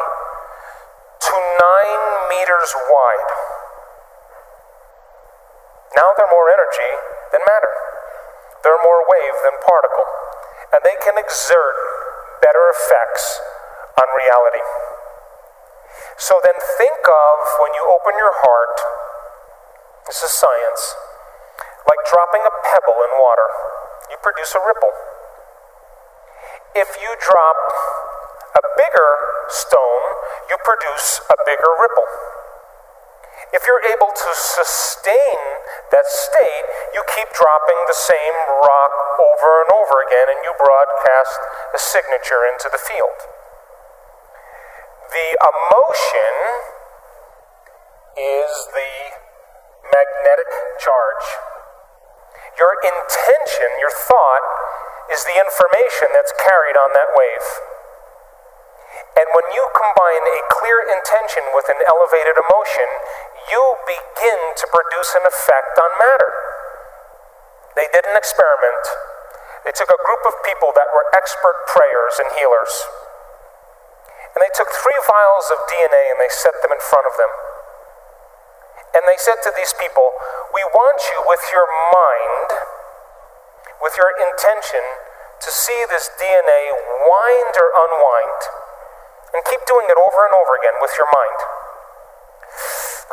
to nine meters wide. Now they're more energy than matter. They're more wave than particle. And they can exert better effects on reality. So then think of when you open your heart, this is science, like dropping a pebble in water. You produce a ripple. If you drop a bigger stone, you produce a bigger ripple. If you're able to sustain that state, you keep dropping the same rock over and over again and you broadcast a signature into the field. The emotion is the magnetic charge. Your intention, your thought, is the information that's carried on that wave. And when you combine a clear intention with an elevated emotion, you begin to produce an effect on matter. They did an experiment. They took a group of people that were expert prayers and healers. And they took three vials of DNA and they set them in front of them. And they said to these people, We want you with your mind, with your intention, to see this DNA wind or unwind. And keep doing it over and over again with your mind.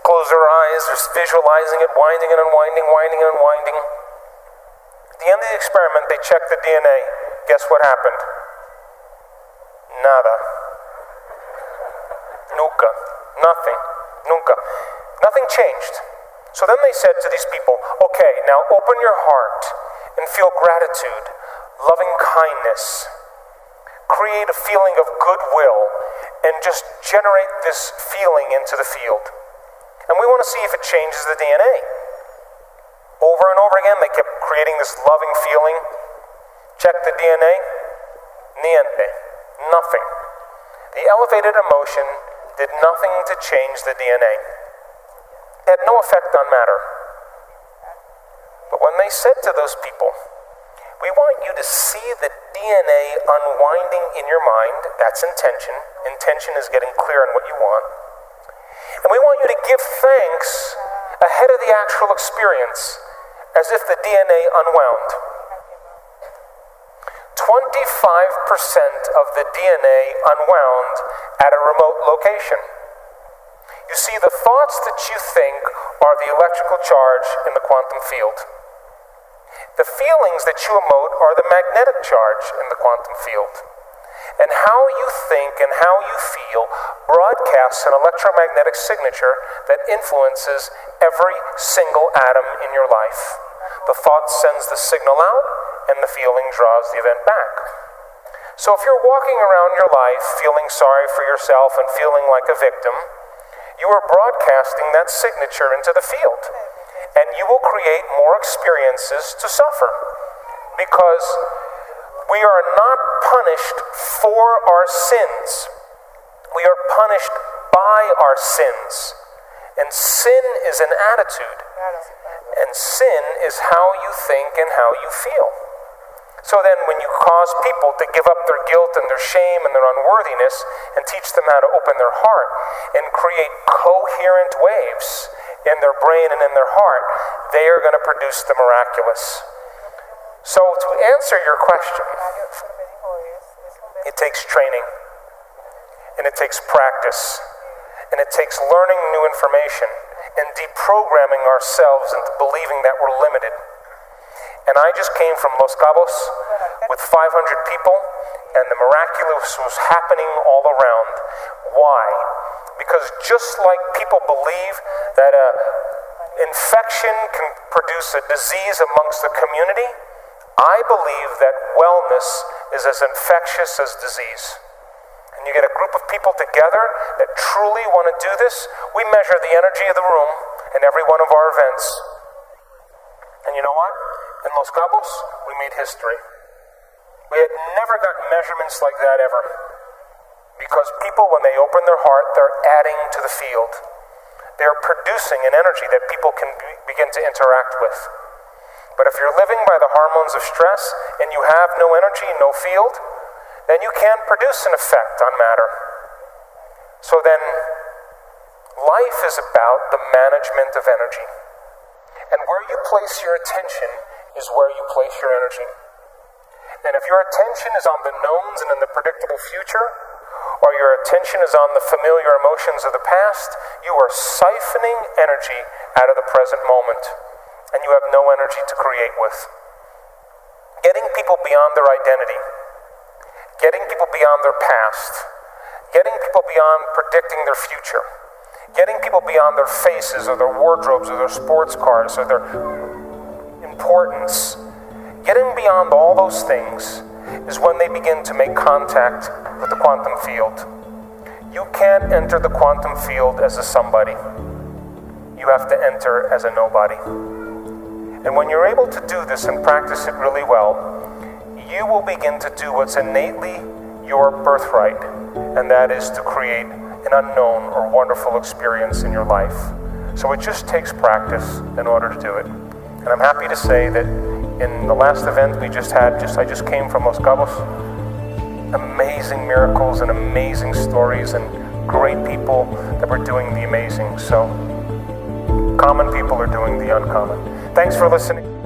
Close their eyes, they're visualizing it, winding and unwinding, winding and unwinding. At the end of the experiment, they checked the DNA. Guess what happened? Nada. Nunca. Nothing. Nunca. Nothing changed. So then they said to these people, okay, now open your heart and feel gratitude, loving kindness. Create a feeling of goodwill and just generate this feeling into the field. And we want to see if it changes the DNA. Over and over again, they kept creating this loving feeling. Check the DNA. Niente. Nothing. The elevated emotion did nothing to change the DNA. It had no effect on matter. But when they said to those people, we want you to see the DNA unwinding in your mind, that's intention. Intention is getting clear on what you want. And we want you to give thanks ahead of the actual experience as if the DNA unwound. 25% of the DNA unwound at a remote location. You see, the thoughts that you think are the electrical charge in the quantum field. The feelings that you emote are the magnetic charge in the quantum field. And how you think and how you feel broadcasts an electromagnetic signature that influences every single atom in your life. The thought sends the signal out, and the feeling draws the event back. So if you're walking around your life feeling sorry for yourself and feeling like a victim, you are broadcasting that signature into the field. And you will create more experiences to suffer. Because we are not punished for our sins, we are punished by our sins. And sin is an attitude. And sin is how you think and how you feel. So then, when you cause people to give up their guilt and their shame and their unworthiness and teach them how to open their heart and create coherent waves in their brain and in their heart, they are going to produce the miraculous. So, to answer your question, it takes training and it takes practice and it takes learning new information and deprogramming ourselves into believing that we're limited. And I just came from Los Cabos with 500 people, and the miraculous was happening all around. Why? Because just like people believe that a infection can produce a disease amongst the community, I believe that wellness is as infectious as disease and you get a group of people together that truly want to do this, we measure the energy of the room in every one of our events. And you know what? In Los Cabos, we made history. We had never gotten measurements like that ever. Because people, when they open their heart, they're adding to the field. They are producing an energy that people can be, begin to interact with. But if you're living by the hormones of stress and you have no energy, no field, then you can't produce an effect on matter. So then, life is about the management of energy. And where you place your attention is where you place your energy. And if your attention is on the knowns and in the predictable future, or your attention is on the familiar emotions of the past, you are siphoning energy out of the present moment, and you have no energy to create with. Getting people beyond their identity, getting people beyond their past, getting people beyond predicting their future, getting people beyond their faces or their wardrobes or their sports cars or their importance, getting beyond all those things is when they begin to make contact with the quantum field. You can't enter the quantum field as a somebody. You have to enter as a nobody. And when you're able to do this and practice it really well, you will begin to do what's innately your birthright, and that is to create an unknown or wonderful experience in your life. So it just takes practice in order to do it. And I'm happy to say that in the last event we just had, just I just came from Los Cabos. Amazing miracles and amazing stories and great people that were doing the amazing. So common people are doing the uncommon. Thanks for listening.